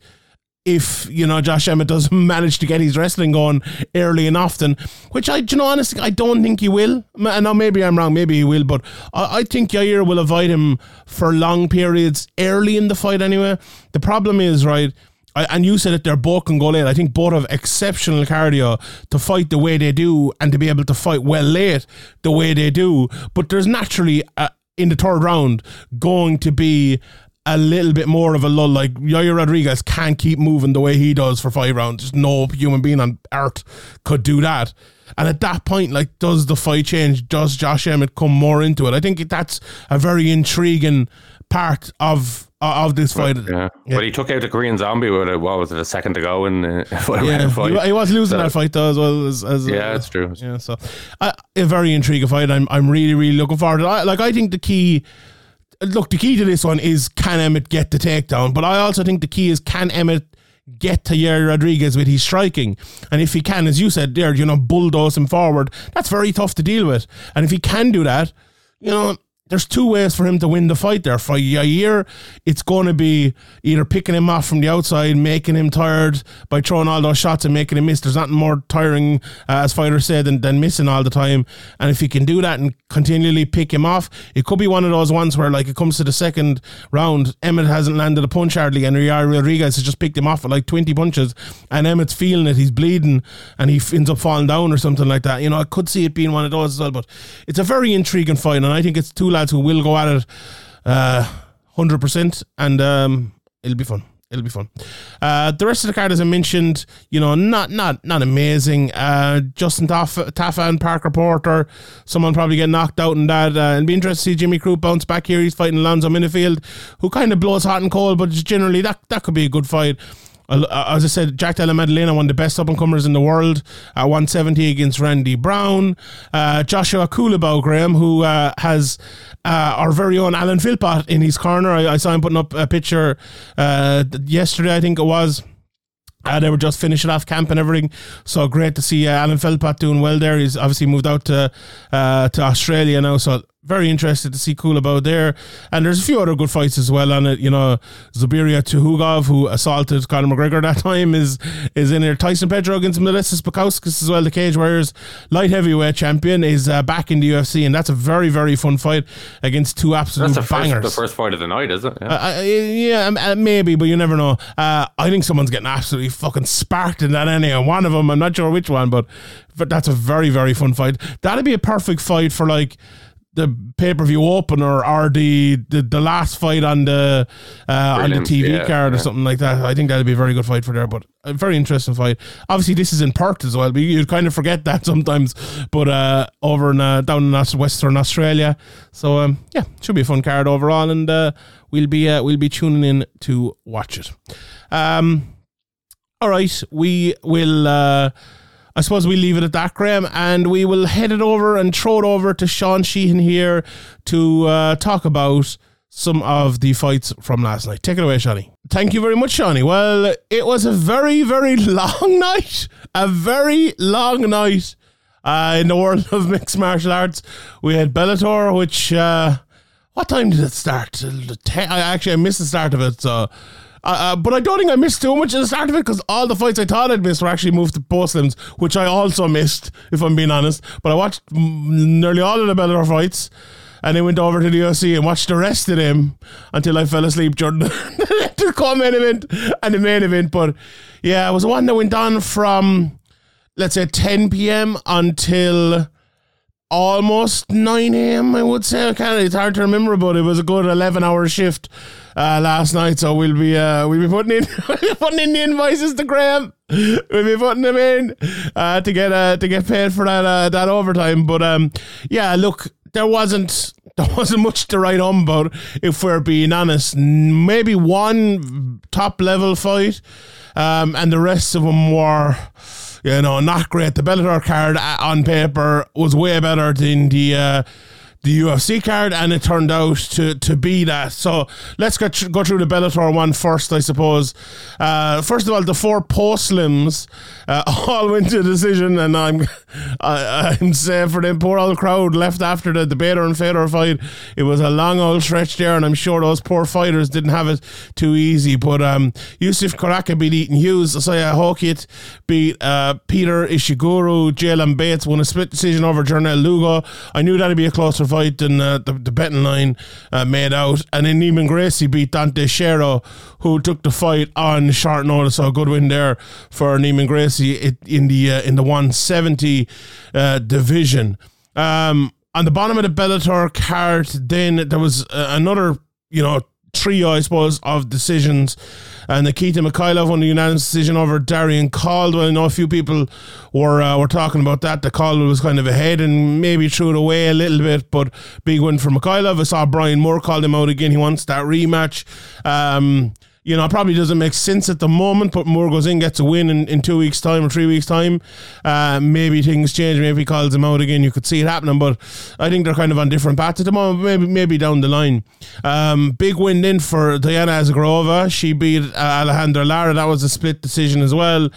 if, you know, Josh Emmett does manage to get his wrestling going early and often, which I, you know, honestly, I don't think he will. M- Now, maybe I'm wrong, maybe he will, but I, I think Yair will avoid him for long periods early in the fight anyway. The problem is, right, I, and you said that they're both can go late. I think both have exceptional cardio to fight the way they do and to be able to fight well late the way they do. But there's naturally uh, in the third round going to be a little bit more of a lull. Like Yair Rodriguez can't keep moving the way he does for five rounds. Just no human being on earth could do that. And at that point, like, does the fight change? Does Josh Emmett come more into it? I think that's a very intriguing part of of this fight.
Yeah. But he took out the Korean zombie with a, what was it, a second to go in the
Yeah,
fight.
he, he was losing
So-
that fight though as well as, as
Yeah,
uh,
that's true.
Yeah, so uh, a very intriguing fight. I'm I'm really really looking forward to. it. I, like I think the key. Look, the key to this one is can Emmett get the takedown, but I also think the key is can Emmett get to Yair Rodriguez with his striking, and if he can, as you said there, you know, bulldoze him forward. That's very tough to deal with, and if he can do that, you know. There's two ways for him to win the fight there. For Yair, it's going to be either picking him off from the outside, making him tired by throwing all those shots and making him miss. There's nothing more tiring, uh, as fighters say, than, than missing all the time. And if he can do that and continually pick him off, it could be one of those ones where, like, it comes to the second round, Emmett hasn't landed a punch hardly, and Yair Rodriguez has just picked him off with like 20 punches, and Emmett's feeling it, he's bleeding, and he ends up falling down or something like that. You know, I could see it being one of those as well, but it's a very intriguing fight, and I think it's two lads who will go at it uh, 100%, and um, it'll be fun. It'll be fun. Uh, the rest of the card, as I mentioned, you know, not not not amazing. Uh, Justin Tafa, Tafa and Parker Porter, someone probably get knocked out in that. Uh, it'll be interesting to see Jimmy Crute bounce back here. He's fighting Alonzo Menifield, who kind of blows hot and cold, but generally that that could be a good fight. As I said, Jack Della Maddalena, one of the best up and comers in the world, at 170 against Randy Brown. Uh, Joshua Culibao, Graham, who uh, has uh, our very own Alan Philpott in his corner. I, I saw him putting up a picture uh, yesterday, I think it was. Uh, they were just finishing off camp and everything, so great to see uh, Alan Philpott doing well there. He's obviously moved out to uh, to Australia now, so very interested to see Culibao there. And there's a few other good fights as well on it. You know, Zubaira Tukhugov, who assaulted Conor McGregor that time, is is in there. Tyson Pedro against Modestas Bukauskas as well. The Cage Warriors light heavyweight champion is uh, back in the UFC, and that's a very very fun fight against two absolute
That's the first,
bangers.
the first fight of the night, is it? Yeah.
Uh, uh, yeah, um, uh, maybe, but you never know. Uh, I think someone's getting absolutely fucking sparked in that anyway. One of them, I'm not sure which one, but, but that's a very, very fun fight. That'd be a perfect fight for like the pay per view opener or the, the the last fight on the uh, on the TV
yeah,
card or
yeah.
something like that. I think that'd be a very good fight for there, but a very interesting fight. Obviously, this is in Perth as well. But you kind of forget that sometimes, but uh, over in uh, down in Western Australia. So um, yeah, should be a fun card overall, and uh, we'll be uh, we'll be tuning in to watch it. Um, all right, we will. Uh, I suppose we leave it at that, Graham, and we will head it over and throw it over to Sean Sheehan here to uh, talk about some of the fights from last night. Take it away, Shawnee. Thank you very much, Shawnee. Well, it was a very, very long night. A very long night uh, in the world of mixed martial arts. We had Bellator, which uh, what time did it start? I actually I missed the start of it, so. Uh, uh, but I don't think I missed too much at the start of it because all the fights I thought I'd missed were actually moved to postlims, which I also missed, if I'm being honest. But I watched nearly all of the Bellator fights and then went over to the UFC and watched the rest of them until I fell asleep during the, the co-main event and the main event. But yeah, it was one that went on from let's say 10 p.m. until almost 9 a.m. I would say. I can't, it's hard to remember, but it was a good 11 hour shift uh, last night. So we'll be uh, we'll be putting in putting in the invoices to Graham. We'll be putting them in uh, to get uh, to get paid for that uh, that overtime. But um, yeah, look, there wasn't there wasn't much to write home about if we're being honest. Maybe one top level fight, um, and the rest of them were you know, not great. The Bellator card uh, on paper was way better than the uh, the UFC card, and it turned out to to be that. So let's go, go through the Bellator one first, I suppose. Uh, first of all, the four postlims uh, all went to decision, and I'm I, I'm saying for the poor old crowd left after the, debater and Fedor fight, it was a long old stretch there, and I'm sure those poor fighters didn't have it too easy. But um, Yusuf Karaka beat Ethan Hughes, Isaiah Hokit beat uh, Peter Ishiguro, Jalen Bates won a split decision over Jernel Lugo. I knew that'd be a closer fight than uh, the, the betting line uh, made out. And then Neiman Gracie beat Dante Shero, who took the fight on short notice. So a good win there for Neiman Gracie in the uh, in the 170 uh, division. Um, on the bottom of the Bellator card, then there was uh, another, you know, trio, I suppose, of decisions. And Nikita Mikhailov won the unanimous decision over Darrion Caldwell. I know a few people were uh, were talking about that. The Caldwell was kind of ahead and maybe threw it away a little bit, but big win for Mikhailov. I saw Brian Moore called him out again. He wants that rematch. Um, you know, probably doesn't make sense at the moment, but Moore goes in, gets a win in, in two weeks' time or three weeks' time. Uh, maybe things change. Maybe he calls him out again. You could see it happening, but I think they're kind of on different paths at the moment. Maybe maybe down the line. Um, big win then for Diana Avsaragova. She beat uh, Alejandra Lara. That was a split decision as well.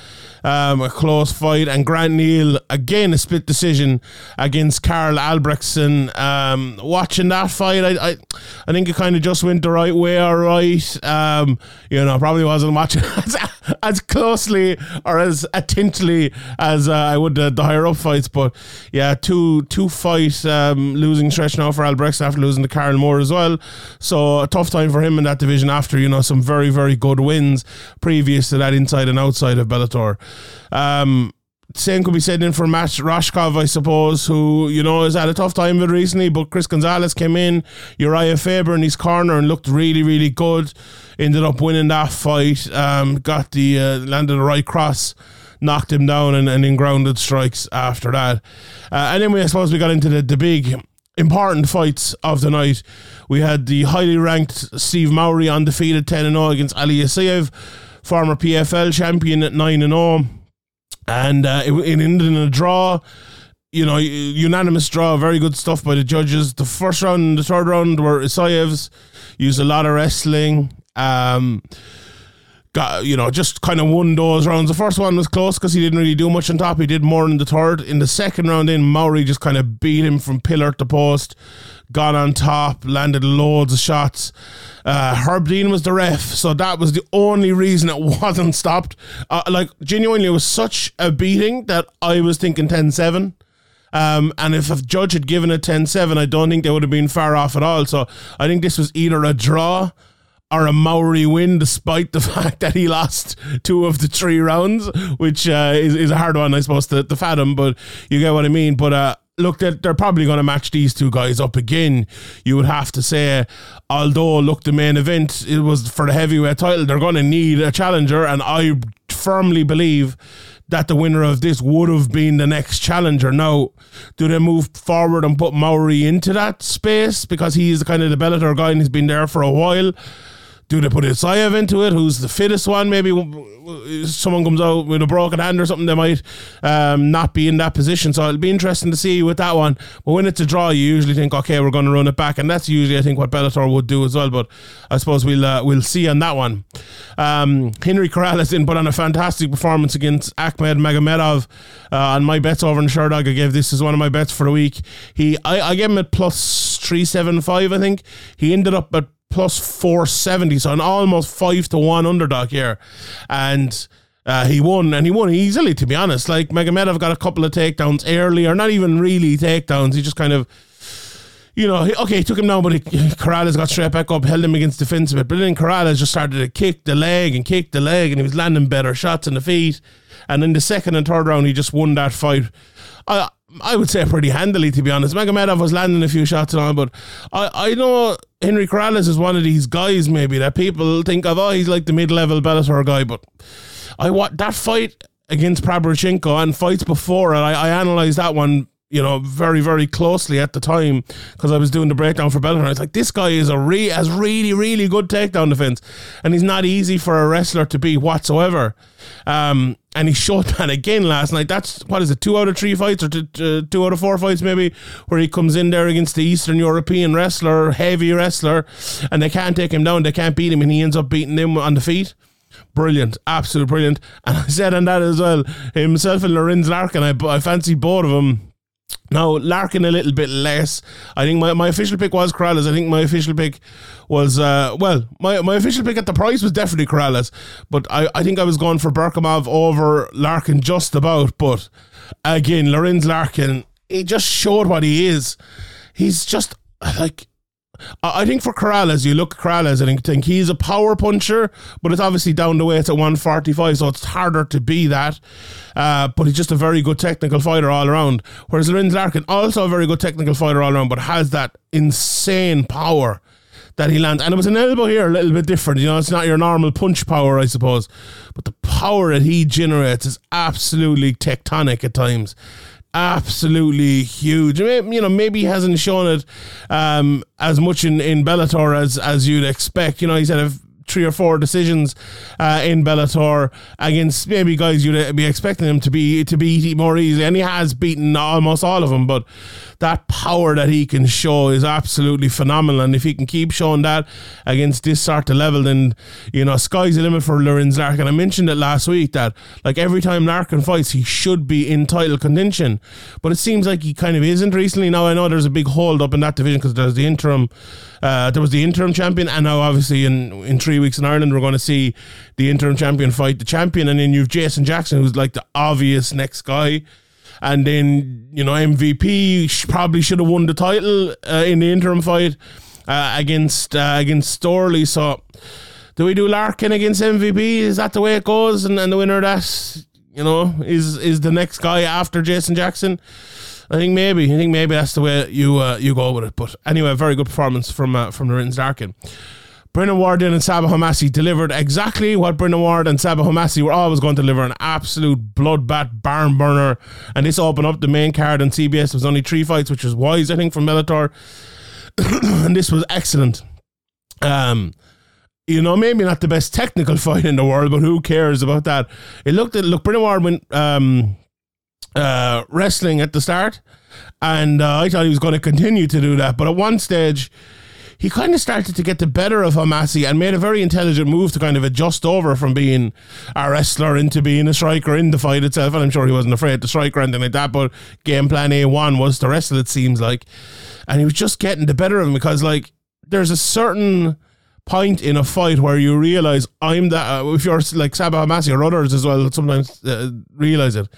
Um, a close fight. And Grant Neal, again, a split decision against Karl Albrektsson. Um, watching that fight, I, I, I think it kind of just went the right way, all right. Um, you know, probably wasn't watching as, as closely or as attentively as uh, I would uh, the higher up fights. But yeah, two two fight um, losing stretch now for Albrecht after losing to Carl Moore as well. So a tough time for him in that division after you know some very very good wins previous to that inside and outside of Bellator. Um, same could be said in for Matt Roshkov, I suppose, who, you know, has had a tough time with it recently, but Chris Gonzalez came in, Uriah Faber in his corner and looked really, really good. Ended up winning that fight, um, got the, uh, landed the right cross, knocked him down and, and then grounded strikes after that. Uh, and then I suppose we got into the, the big important fights of the night. We had the highly ranked Steve Mowry undefeated 10 0 against Ali Isaev, former PFL champion at 9 0 and uh, it, it ended in a draw. You know, unanimous draw, very good stuff by the judges. The first round and the third round were Isayev's, used a lot of wrestling. Um, got you know just kind of won those rounds. The first one was close because he didn't really do much on top. He did more in the third. In the second round, in Mowry just kind of beat him from pillar to post, got on top, landed loads of shots. Uh, Herb Dean was the ref, so that was the only reason it wasn't stopped. Uh, like genuinely, it was such a beating that I was thinking 10-7. Um, and if a judge had given it 10-7, I don't think they would have been far off at all. So I think this was either a draw or a Mowry win, despite the fact that he lost two of the three rounds, which uh, is, is a hard one, I suppose, to, to fathom, but you get what I mean. But uh, look, they're, they're probably going to match these two guys up again. You would have to say, although, look, the main event it was for the heavyweight title, they're going to need a challenger, and I firmly believe that the winner of this would have been the next challenger. Now, do they move forward and put Mowry into that space because he's kind of the Bellator guy and he's been there for a while? Do they put Isaev into it? Who's the fittest one? Maybe someone comes out with a broken hand or something, they might um, not be in that position. So it'll be interesting to see with that one. But when it's a draw, you usually think, okay, we're going to run it back, and that's usually I think what Bellator would do as well. But I suppose we'll uh, we'll see on that one. Um, Henry Corrales didn't put on a fantastic performance against Ahmed Magomedov uh, my bets over in Sherdog. I gave this as one of my bets for the week. He I, I gave him at plus three seven five. I think he ended up at plus 470, so an almost 5 to 1 underdog here. And uh, he won, and he won easily, to be honest. Like, Magomedov got a couple of takedowns early, or not even really takedowns. He just kind of, you know, okay, he took him down, but he, Corrales got straight back up, held him against defense a bit. But then Corrales just started to kick the leg and kick the leg, and he was landing better shots in the feet. And in the second and third round, he just won that fight. I, I would say pretty handily, to be honest. Magomedov was landing a few shots and all, but I, I know Henry Corrales is one of these guys maybe that people think of. Oh, he's like the mid-level Bellator guy, but I want that fight against Praborchenko and fights before, and I, I analysed that one. You know, very, very closely at the time because I was doing the breakdown for Bellator. I was like, this guy is a re- has really, really good takedown defense, and he's not easy for a wrestler to beat whatsoever. Um, and he showed that again last night. That's what is it, two out of three fights or two, two out of four fights maybe, where he comes in there against the Eastern European wrestler, heavy wrestler, and they can't take him down, they can't beat him, and he ends up beating them on the feet. Brilliant, absolute brilliant. And I said on that as well, himself and Lorenz Larkin, I, I fancy both of them. Now, Larkin a little bit less. I think my, my official pick was Corrales. I think my official pick was, uh, well, my, my official pick at the price was definitely Corrales. But I, I think I was going for Berkhamov over Larkin just about. But again, Lorenz Larkin, he just showed what he is. He's just like I think for Corrales, you look at Corrales and think he's a power puncher, but it's obviously down the way it's at 145, so it's harder to be that. Uh, but he's just a very good technical fighter all around. Whereas Lorenz Larkin, also a very good technical fighter all around, but has that insane power that he lands. And it was an elbow here, a little bit different. You know, it's not your normal punch power, I suppose. But the power that he generates is absolutely tectonic at times absolutely huge. You know, maybe he hasn't shown it um, as much in, in Bellator as as you'd expect. You know, he's had a three or four decisions uh, in Bellator against maybe guys you'd be expecting him to be to beat more easily, and he has beaten almost all of them. But that power that he can show is absolutely phenomenal, and if he can keep showing that against this sort of level, then you know sky's the limit for Lorenz Larkin. I mentioned it last week that like every time Larkin fights, he should be in title contention, but it seems like he kind of isn't recently. Now I know there's a big hold up in that division because there's the interim. Uh, there was the interim champion, and now obviously in in three weeks in Ireland we're going to see the interim champion fight the champion, and then you've Jason Jackson, who's like the obvious next guy, and then you know MVP probably should have won the title uh, in the interim fight uh, against uh, against Storley. So do we do Larkin against MVP? Is that the way it goes? And, and the winner that, you know, is is the next guy after Jason Jackson? I think maybe. I think maybe that's the way you uh, you go with it. But anyway, very good performance from uh, from Lorenz Larkin. Brennan Ward and Sabah Homasi delivered exactly what Brennan Ward and Sabah Homasi were always going to deliver an absolute bloodbath barn burner. And this opened up the main card on CBS. It was only three fights, which was wise, I think, from Bellator. and this was excellent. Um, you know, maybe not the best technical fight in the world, but who cares about that? It looked at look, Brennan Ward went um, uh, wrestling at the start, and uh, I thought he was going to continue to do that. But at one stage, he kind of started to get the better of Homasi and made a very intelligent move to kind of adjust over from being a wrestler into being a striker in the fight itself. And I'm sure he wasn't afraid to strike or anything like that, but game plan A1 was to wrestle, it seems like. And he was just getting the better of him because, like, there's a certain point in a fight where you realize I'm that, uh, if you're like Sabah Homasi or others as well, sometimes uh, realize it.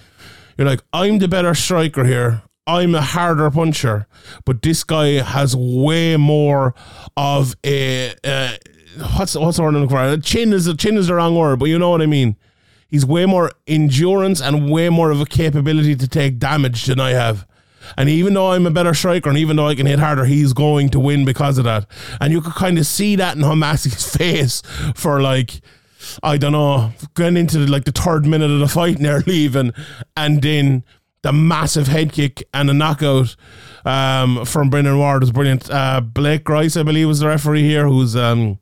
You're like, I'm the better striker here. I'm a harder puncher, but this guy has way more of a uh, what's what's the word I'm looking for? Chin is a chin is the wrong word, but you know what I mean. He's way more endurance and way more of a capability to take damage than I have. And even though I'm a better striker and even though I can hit harder, he's going to win because of that. And you could kind of see that in Homasi's face for like I don't know, going into like the third minute of the fight and they're leaving, and then the massive head kick and a knockout um, from Brennan Ward was brilliant. Uh, Blake Grice, I believe, was the referee here, who's um,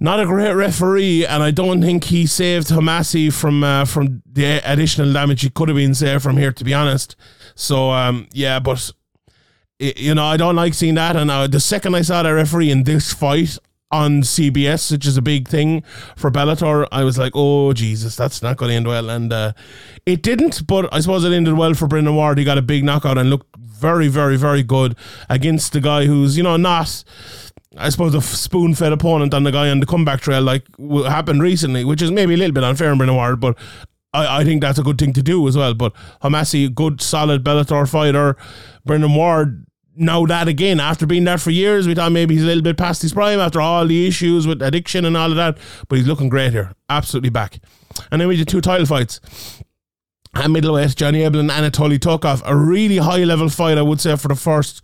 not a great referee, and I don't think he saved Homasi from uh, from the additional damage he could have been saved from here, to be honest. So um, yeah, but you know I don't like seeing that. And uh, the second I saw that referee in this fight on CBS, which is a big thing for Bellator, I was like, oh Jesus, that's not going to end well, and uh, it didn't. But I suppose it ended well for Brennan Ward. He got a big knockout and looked very, very, very good against the guy who's you know not. I suppose a spoon fed opponent on the guy on the comeback trail, like what happened recently, which is maybe a little bit unfair in Brennan Ward, but I, I think that's a good thing to do as well. But Homasi, good, solid Bellator fighter. Brennan Ward, now that again, after being there for years, we thought maybe he's a little bit past his prime after all the issues with addiction and all of that, but he's looking great here. Absolutely back. And then we did two title fights. At middleweight, Johnny Eblin, Anatoly Tokov, a really high level fight, I would say, for the first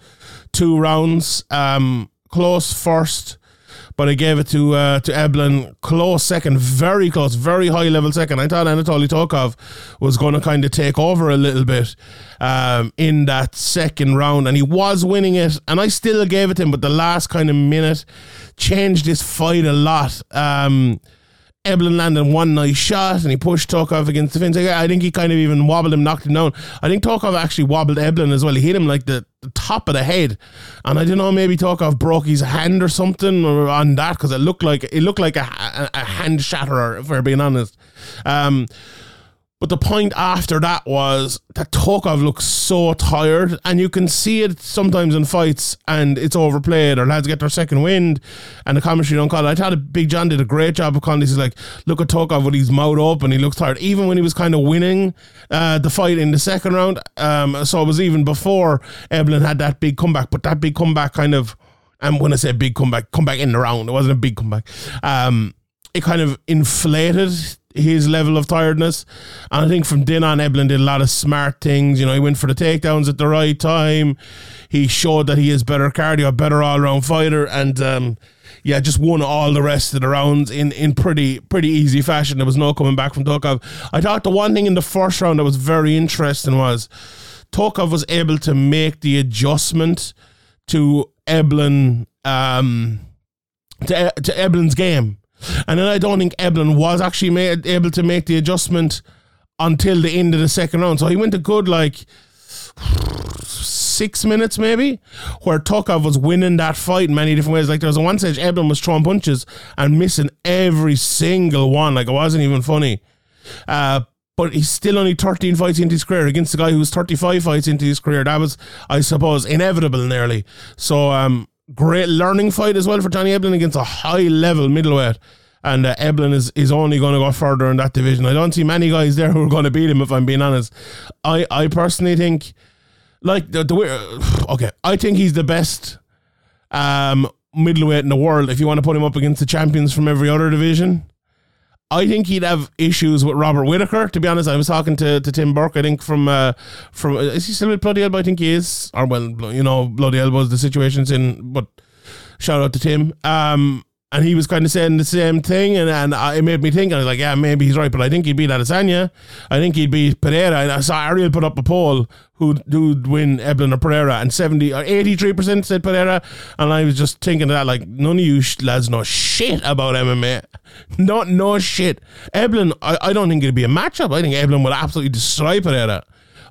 two rounds. Um, close first, but I gave it to uh, to Eblin. Close second, very close, very high level second. I thought Anatoly Tokov was going to kind of take over a little bit um, in that second round, and he was winning it. And I still gave it to him, but the last kind of minute changed this fight a lot. Um, Eblin landed one nice shot and he pushed Tokov against the fence. I think he kind of even wobbled him, knocked him down. I think Tokov actually wobbled Eblin as well. He hit him like the, the top of the head, and I don't know maybe Tokov broke his hand or something on that because it looked like it looked like a, a, a hand shatterer if we're being honest. Um, but the point after that was that Tokov looks so tired, and you can see it sometimes in fights, and it's overplayed, or lads get their second wind, and the commentary don't call it. I thought Big John did a great job of calling this. He's like, look at Tokov with his mouth and he looks tired, even when he was kind of winning uh, the fight in the second round. Um, so it was even before Eblin had that big comeback, but that big comeback kind of, and when I say big comeback, comeback in the round, it wasn't a big comeback. Um, it kind of inflated his level of tiredness. And I think from then on, Eblin did a lot of smart things. You know, he went for the takedowns at the right time. He showed that he is better cardio, a better all round fighter, and um, yeah, just won all the rest of the rounds in, in pretty pretty easy fashion. There was no coming back from Tokov. I thought the one thing in the first round that was very interesting was Tokov was able to make the adjustment to Eblin um, to, to Eblin's game. And then I don't think Eblin was actually made, able to make the adjustment until the end of the second round. So he went a good like six minutes maybe, where Tokov was winning that fight in many different ways. Like there was a one stage Eblin was throwing punches and missing every single one. Like it wasn't even funny. Uh, but he's still only 13 fights into his career against the guy who was 35 fights into his career. That was, I suppose, inevitable nearly. So, um, great learning fight as well for Johnny Eblin against a high level middleweight. And uh, Eblin is, is only going to go further in that division. I don't see many guys there who are going to beat him, if I'm being honest. I, I personally think, like, the, the way, okay, I think he's the best um, middleweight in the world if you want to put him up against the champions from every other division. I think he'd have issues with Robert Whitaker. To be honest, I was talking to, to Tim Burke. I think from uh, from is he still with Bloody Elbow? I think he is. Or well, you know, Bloody Elbows. The situation's in. But shout out to Tim. Um, and he was kind of saying the same thing, and, and I, it made me think. I was like, yeah, maybe he's right, but I think he'd beat Adesanya. I think he'd beat Pereira. And I saw Ariel put up a poll who'd, who'd win Eblin or Pereira, and 70 uh, or 83% said Pereira. And I was just thinking that, like, none of you lads know shit about MMA. Not no shit. Eblin, I, I don't think it'd be a matchup. I think Eblin would absolutely destroy Pereira.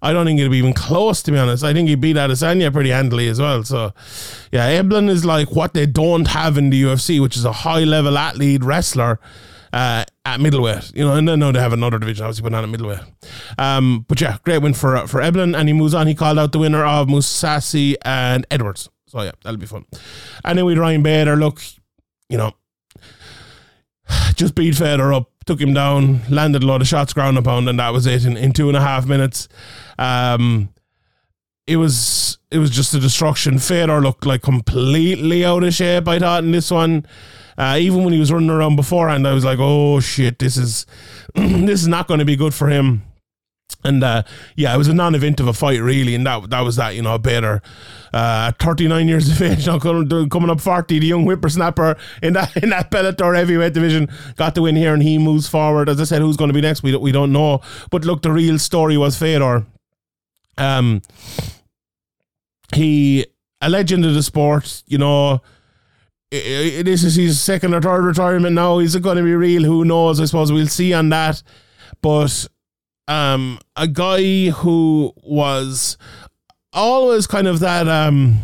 I don't think it'd be even close, to be honest. I think he beat Adesanya pretty handily as well. So, yeah, Eblin is like what they don't have in the UFC, which is a high level athlete wrestler uh, at middleweight. You know, and then now they have another division, obviously, but not at middleweight. Um, but yeah, great win for for Eblin, and he moves on. He called out the winner of Mousasi and Edwards. So yeah, that'll be fun. And then with Ryan Bader, look, you know, just beat Fedor up, took him down, landed a lot of shots ground pound, and that was it in, in two and a half minutes. Um, it was it was just a destruction. Fedor looked like completely out of shape. I thought in this one, uh, even when he was running around beforehand, I was like, "Oh shit, this is this is not going to be good for him." And uh, yeah, it was a non-event of a fight, really, and that that was that. You know, Bader, uh, 39 years of age, now coming, up 40, the young whippersnapper in that in that Bellator heavyweight division, got the win here, and he moves forward. As I said, who's going to be next? We don't, we don't know. But look, the real story was Fedor. Um, he a legend of the sport, you know. this is his second or third retirement now. Is it going to be real? Who knows? I suppose we'll see on that. But um, a guy who was always kind of that, um,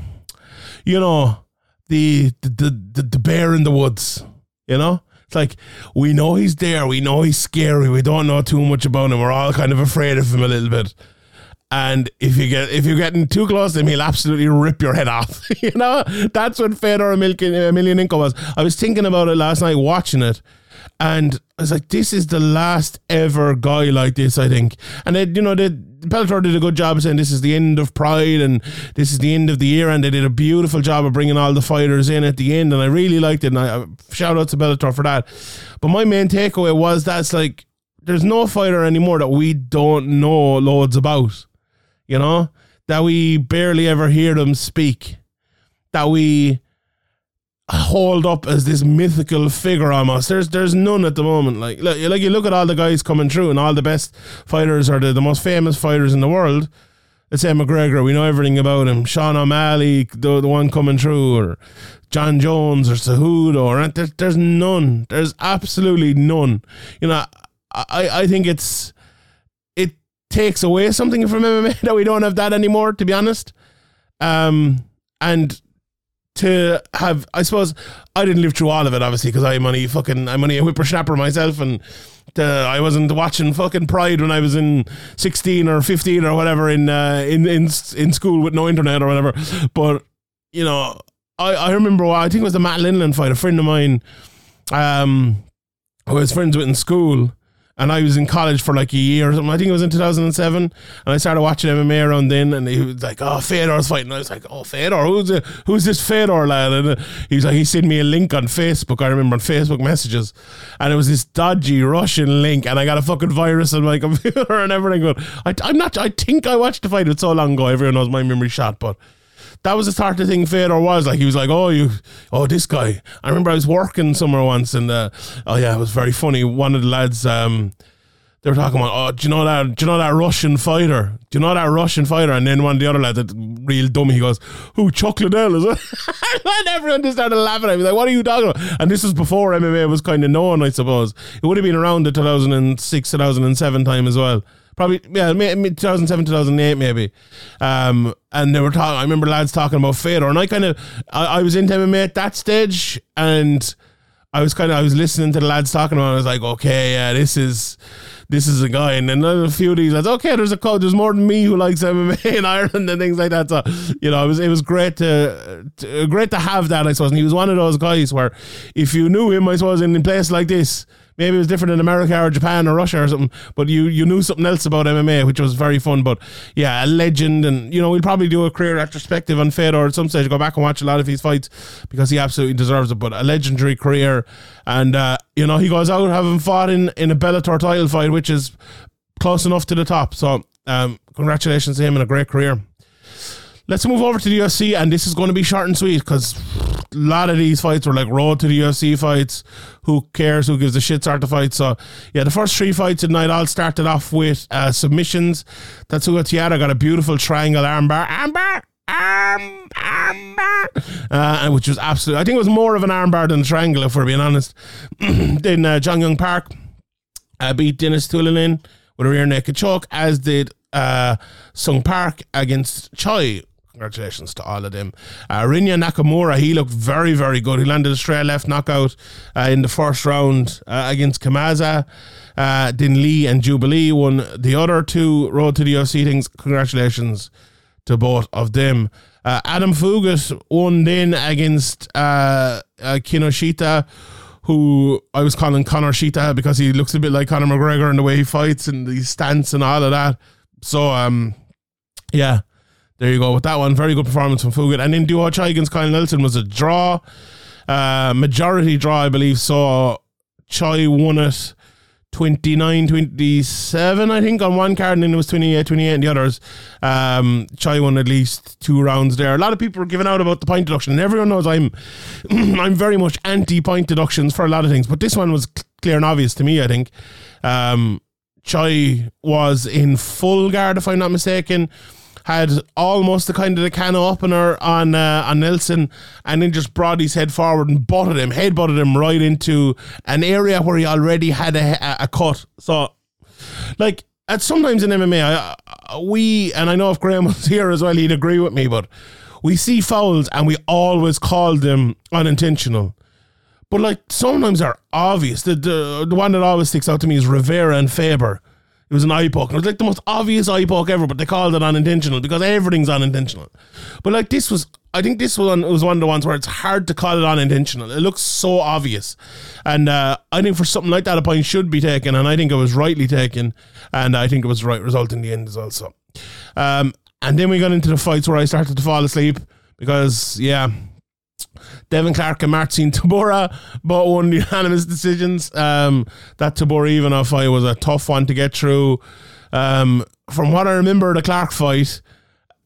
you know, the the the, the bear in the woods. You know, it's like we know he's there. We know he's scary. We don't know too much about him. We're all kind of afraid of him a little bit. And if you get if you're getting too close to him, he'll absolutely rip your head off. you know, that's what Fedor Emelianenko was. I was thinking about it last night, watching it, and I was like, "This is the last ever guy like this." I think, and then you know, the Bellator did a good job saying this is the end of Pride and this is the end of the year, and they did a beautiful job of bringing all the fighters in at the end, and I really liked it. And I, I shout out to Bellator for that. But my main takeaway was that's like, there's no fighter anymore that we don't know loads about you know, that we barely ever hear them speak, that we hold up as this mythical figure almost. There's there's none at the moment. Like look, like you look at all the guys coming through and all the best fighters are the, the most famous fighters in the world. Let's say McGregor, we know everything about him. Sean O'Malley, the, the one coming through, or Jon Jones or Cejudo, or there's, there's none. There's absolutely none. You know, I, I think it's it takes away something from MMA that we don't have that anymore, to be honest. Um, and to have, I suppose, I didn't live through all of it, obviously, because I'm only fucking, I'm only a whippersnapper myself, and uh, I wasn't watching fucking Pride when I was in 16 or 15 or whatever in uh, in in in school with no internet or whatever. But you know, I I remember, I think it was the Matt Lindland fight. A friend of mine, um, who I was friends with in school and I was in college for like a year or something. I think it was in 2007. And I started watching MMA around then. And he was like, oh, Fedor's fighting. And I was like, oh, Fedor? Who's, it? who's this Fedor lad? And uh, he was like, he sent me a link on Facebook. I remember on Facebook messages. And it was this dodgy Russian link. And I got a fucking virus on my computer and everything. But I, I'm not, I think I watched the fight. It's so long ago. Everyone knows my memory shot. But that was the sort of thing Fedor was like. He was like, "Oh, you, oh, this guy." I remember I was working somewhere once, and uh, oh yeah, it was very funny. One of the lads, um, they were talking about, "Oh, do you know that? Do you know that Russian fighter? Do you know that Russian fighter?" And then one of the other lads, that real dummy, he goes, "Who? Chuck Liddell is it?" and everyone just started laughing at me, like, "What are you talking about?" And this was before MMA was kind of known, I suppose. It would have been around the 2006, 2007 time as well probably yeah, may- may- 2007, 2008 maybe. Um, and they were talking. I remember lads talking about Fedor, and I kind of I, I was into MMA at that stage, and I was kind of I was listening to the lads talking about. it. I was like, okay, yeah, this is this is a guy, and then a few of these lads. Okay, there's a co- there's more than me who likes MMA in Ireland and things like that. So you know, it was it was great to, to great to have that. I suppose, and he was one of those guys where if you knew him, I suppose, in a place like this maybe it was different in America or Japan or Russia or something, but you you knew something else about MMA, which was very fun. But yeah, a legend, and you know we'll probably do a career retrospective on Fedor at some stage. Go back and watch a lot of his fights because he absolutely deserves it. But a legendary career, and uh, you know he goes out having fought in in a Bellator title fight, which is close enough to the top. So um, congratulations to him and a great career. Let's move over to the UFC, and this is going to be short and sweet because lot of these fights were like road to the UFC fights. Who cares? Who gives a shit? Start the fight. So yeah, the first three fights tonight all started off with uh, submissions. Tatsuya Taira got a beautiful triangle armbar, armbar, arm, armbar, uh, which was absolutely. I think it was more of an armbar than a triangle, if we're being honest. then uh, Jong Young Park uh, beat Dennis Tulinin with a rear naked choke, as did uh, Sung Park against Choi. Congratulations to all of them. Uh, Rinya Nakamura, he looked very, very good. He landed a straight left knockout uh, in the first round uh, against Kamaza. Uh, Lee and Jubli won the other two Road to the UFC things. Congratulations to both of them. Uh, Adam Fugitt won then against uh, uh, Kinoshita, who I was calling Conor Shita because he looks a bit like Conor McGregor in the way he fights and his stance and all of that. So, um, yeah, there you go with that one. Very good performance from Fugitt. And then Duo Chai against Kyle Nelson was a draw, uh, majority draw, I believe. So Chai won it 29 27, I think, on one card, and then it was 28 28 in the others. Um, Chai won at least two rounds there. A lot of people were giving out about the point deduction, and everyone knows I'm I'm very much anti point deductions for a lot of things, but this one was clear and obvious to me, I think. Um, Chai was in full guard, if I'm not mistaken. Had almost the kind of the can opener on uh, on Nelson, and then just brought his head forward and butted him, head butted him right into an area where he already had a, a, cut. So, like, at sometimes in MMA, I, I, we and I know if Graham was here as well, he'd agree with me, but we see fouls and we always call them unintentional. But like sometimes they're obvious. The, the the one that always sticks out to me is Rivera and Faber. It was an eye poke. It was like the most obvious eye poke ever, but they called it unintentional because everything's unintentional. But like this was, I think this one was one of the ones where it's hard to call it unintentional. It looks so obvious, and uh, I think for something like that, a point should be taken, and I think it was rightly taken, and I think it was the right result in the end as well. So, um, and then we got into the fights where I started to fall asleep because yeah. Devin Clark and Marcin Tybura both won unanimous decisions. Um, that Tabora Ivanov fight was a tough one to get through. Um, from what I remember, the Clark fight,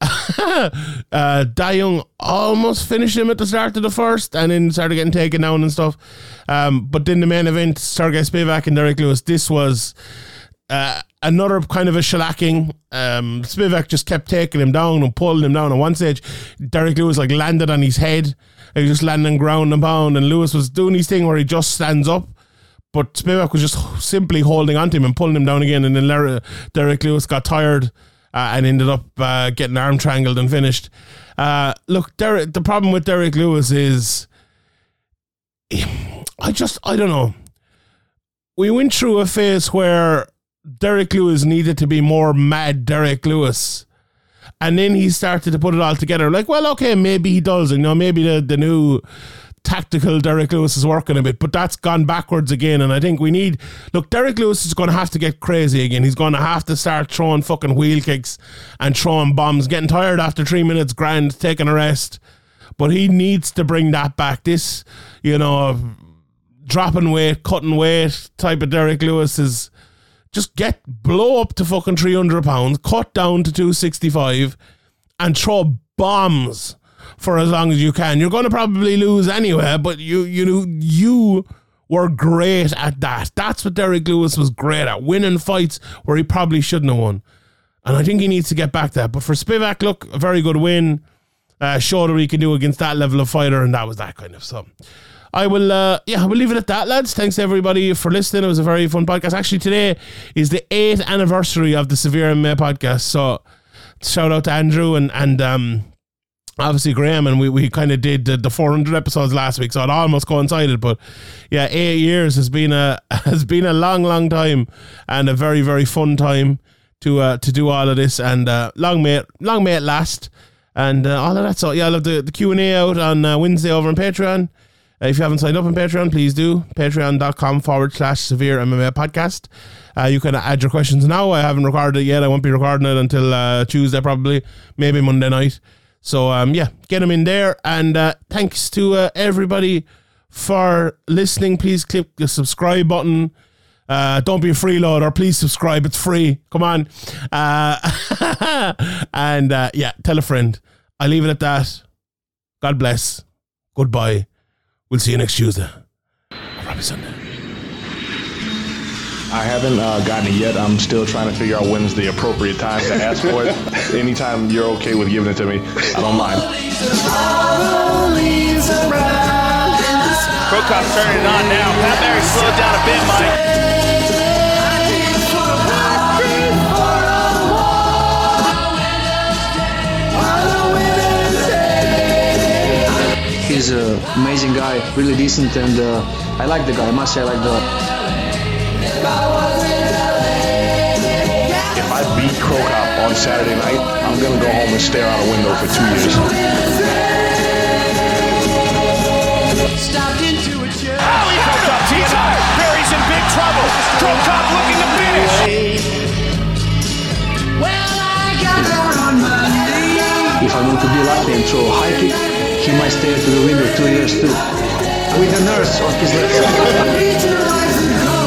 uh, Da Young almost finished him at the start of the first and then started getting taken down and stuff. Um, but then the main event, Sergey Spivak and Derrick Lewis, this was uh, another kind of a shellacking. Um, Spivak just kept taking him down and pulling him down. At one stage, Derrick Lewis like landed on his head. He was just landing ground and pound, and Lewis was doing his thing where he just stands up. But Spivak was just simply holding onto him and pulling him down again. And then Derrick Lewis got tired uh, and ended up uh, getting arm triangled and finished. Uh, look, Derrick, the problem with Derrick Lewis is, I just, I don't know. We went through a phase where Derrick Lewis needed to be more mad Derrick Lewis. And then he started to put it all together. Like, well, okay, maybe he does. You know, maybe the, the new tactical Derrick Lewis is working a bit, but that's gone backwards again. And I think we need look, Derrick Lewis is going to have to get crazy again. He's going to have to start throwing fucking wheel kicks and throwing bombs, getting tired after three minutes, grand, taking a rest. But he needs to bring that back. This, you know, dropping weight, cutting weight type of Derrick Lewis is just get blow up to fucking 300 pounds, cut down to 265, and throw bombs for as long as you can. You're going to probably lose anyway, but you you know you were great at that. That's what Derrick Lewis was great at, winning fights where he probably shouldn't have won. And I think he needs to get back there. But for Spivak, look, a very good win. Uh, showed what he can do against that level of fighter, and that was that kind of so. I will, uh, yeah, I will leave it at that, lads. Thanks everybody for listening. It was a very fun podcast. Actually, today is the eighth anniversary of the Severe MMA podcast. So, shout out to Andrew and and um, obviously Graham, and we, we kind of did the, the 400 episodes last week, so it almost coincided. But yeah, eight years has been a has been a long, long time, and a very, very fun time to uh, to do all of this. And uh, long may it, long may it last, and uh, all of that. So yeah, I love the the Q and A out on uh, Wednesday over on Patreon. If you haven't signed up on Patreon, please do. Patreon.com forward slash severe MMA podcast. Uh, you can add your questions now. I haven't recorded it yet. I won't be recording it until uh, Tuesday, probably, maybe Monday night. So, um, yeah, get them in there. And uh, thanks to uh, everybody for listening. Please click the subscribe button. Uh, don't be a freeloader. Please subscribe. It's free. Come on. Uh, and uh, yeah, tell a friend. I leave it at that. God bless. Goodbye. We'll see you next Tuesday. Or probably Sunday.
I haven't uh, gotten it yet. I'm still trying to figure out when's the appropriate time to ask for it. Anytime you're okay with giving it to me, I don't mind.
Cro Cop's turning it on now. Pat Barry slowed down a bit, Mike.
He's an amazing guy, really decent, and uh, I like the guy. I must say, I like the.
If I beat Cro Cop on Saturday night, I'm gonna go home and stare out a window for two years.
Holy Cro Cop tees up. Barry's in big trouble. Cro Cop looking to finish.
If I want to be lucky and throw a high kick, he might stare at the window two years too. With the nurse on his legs.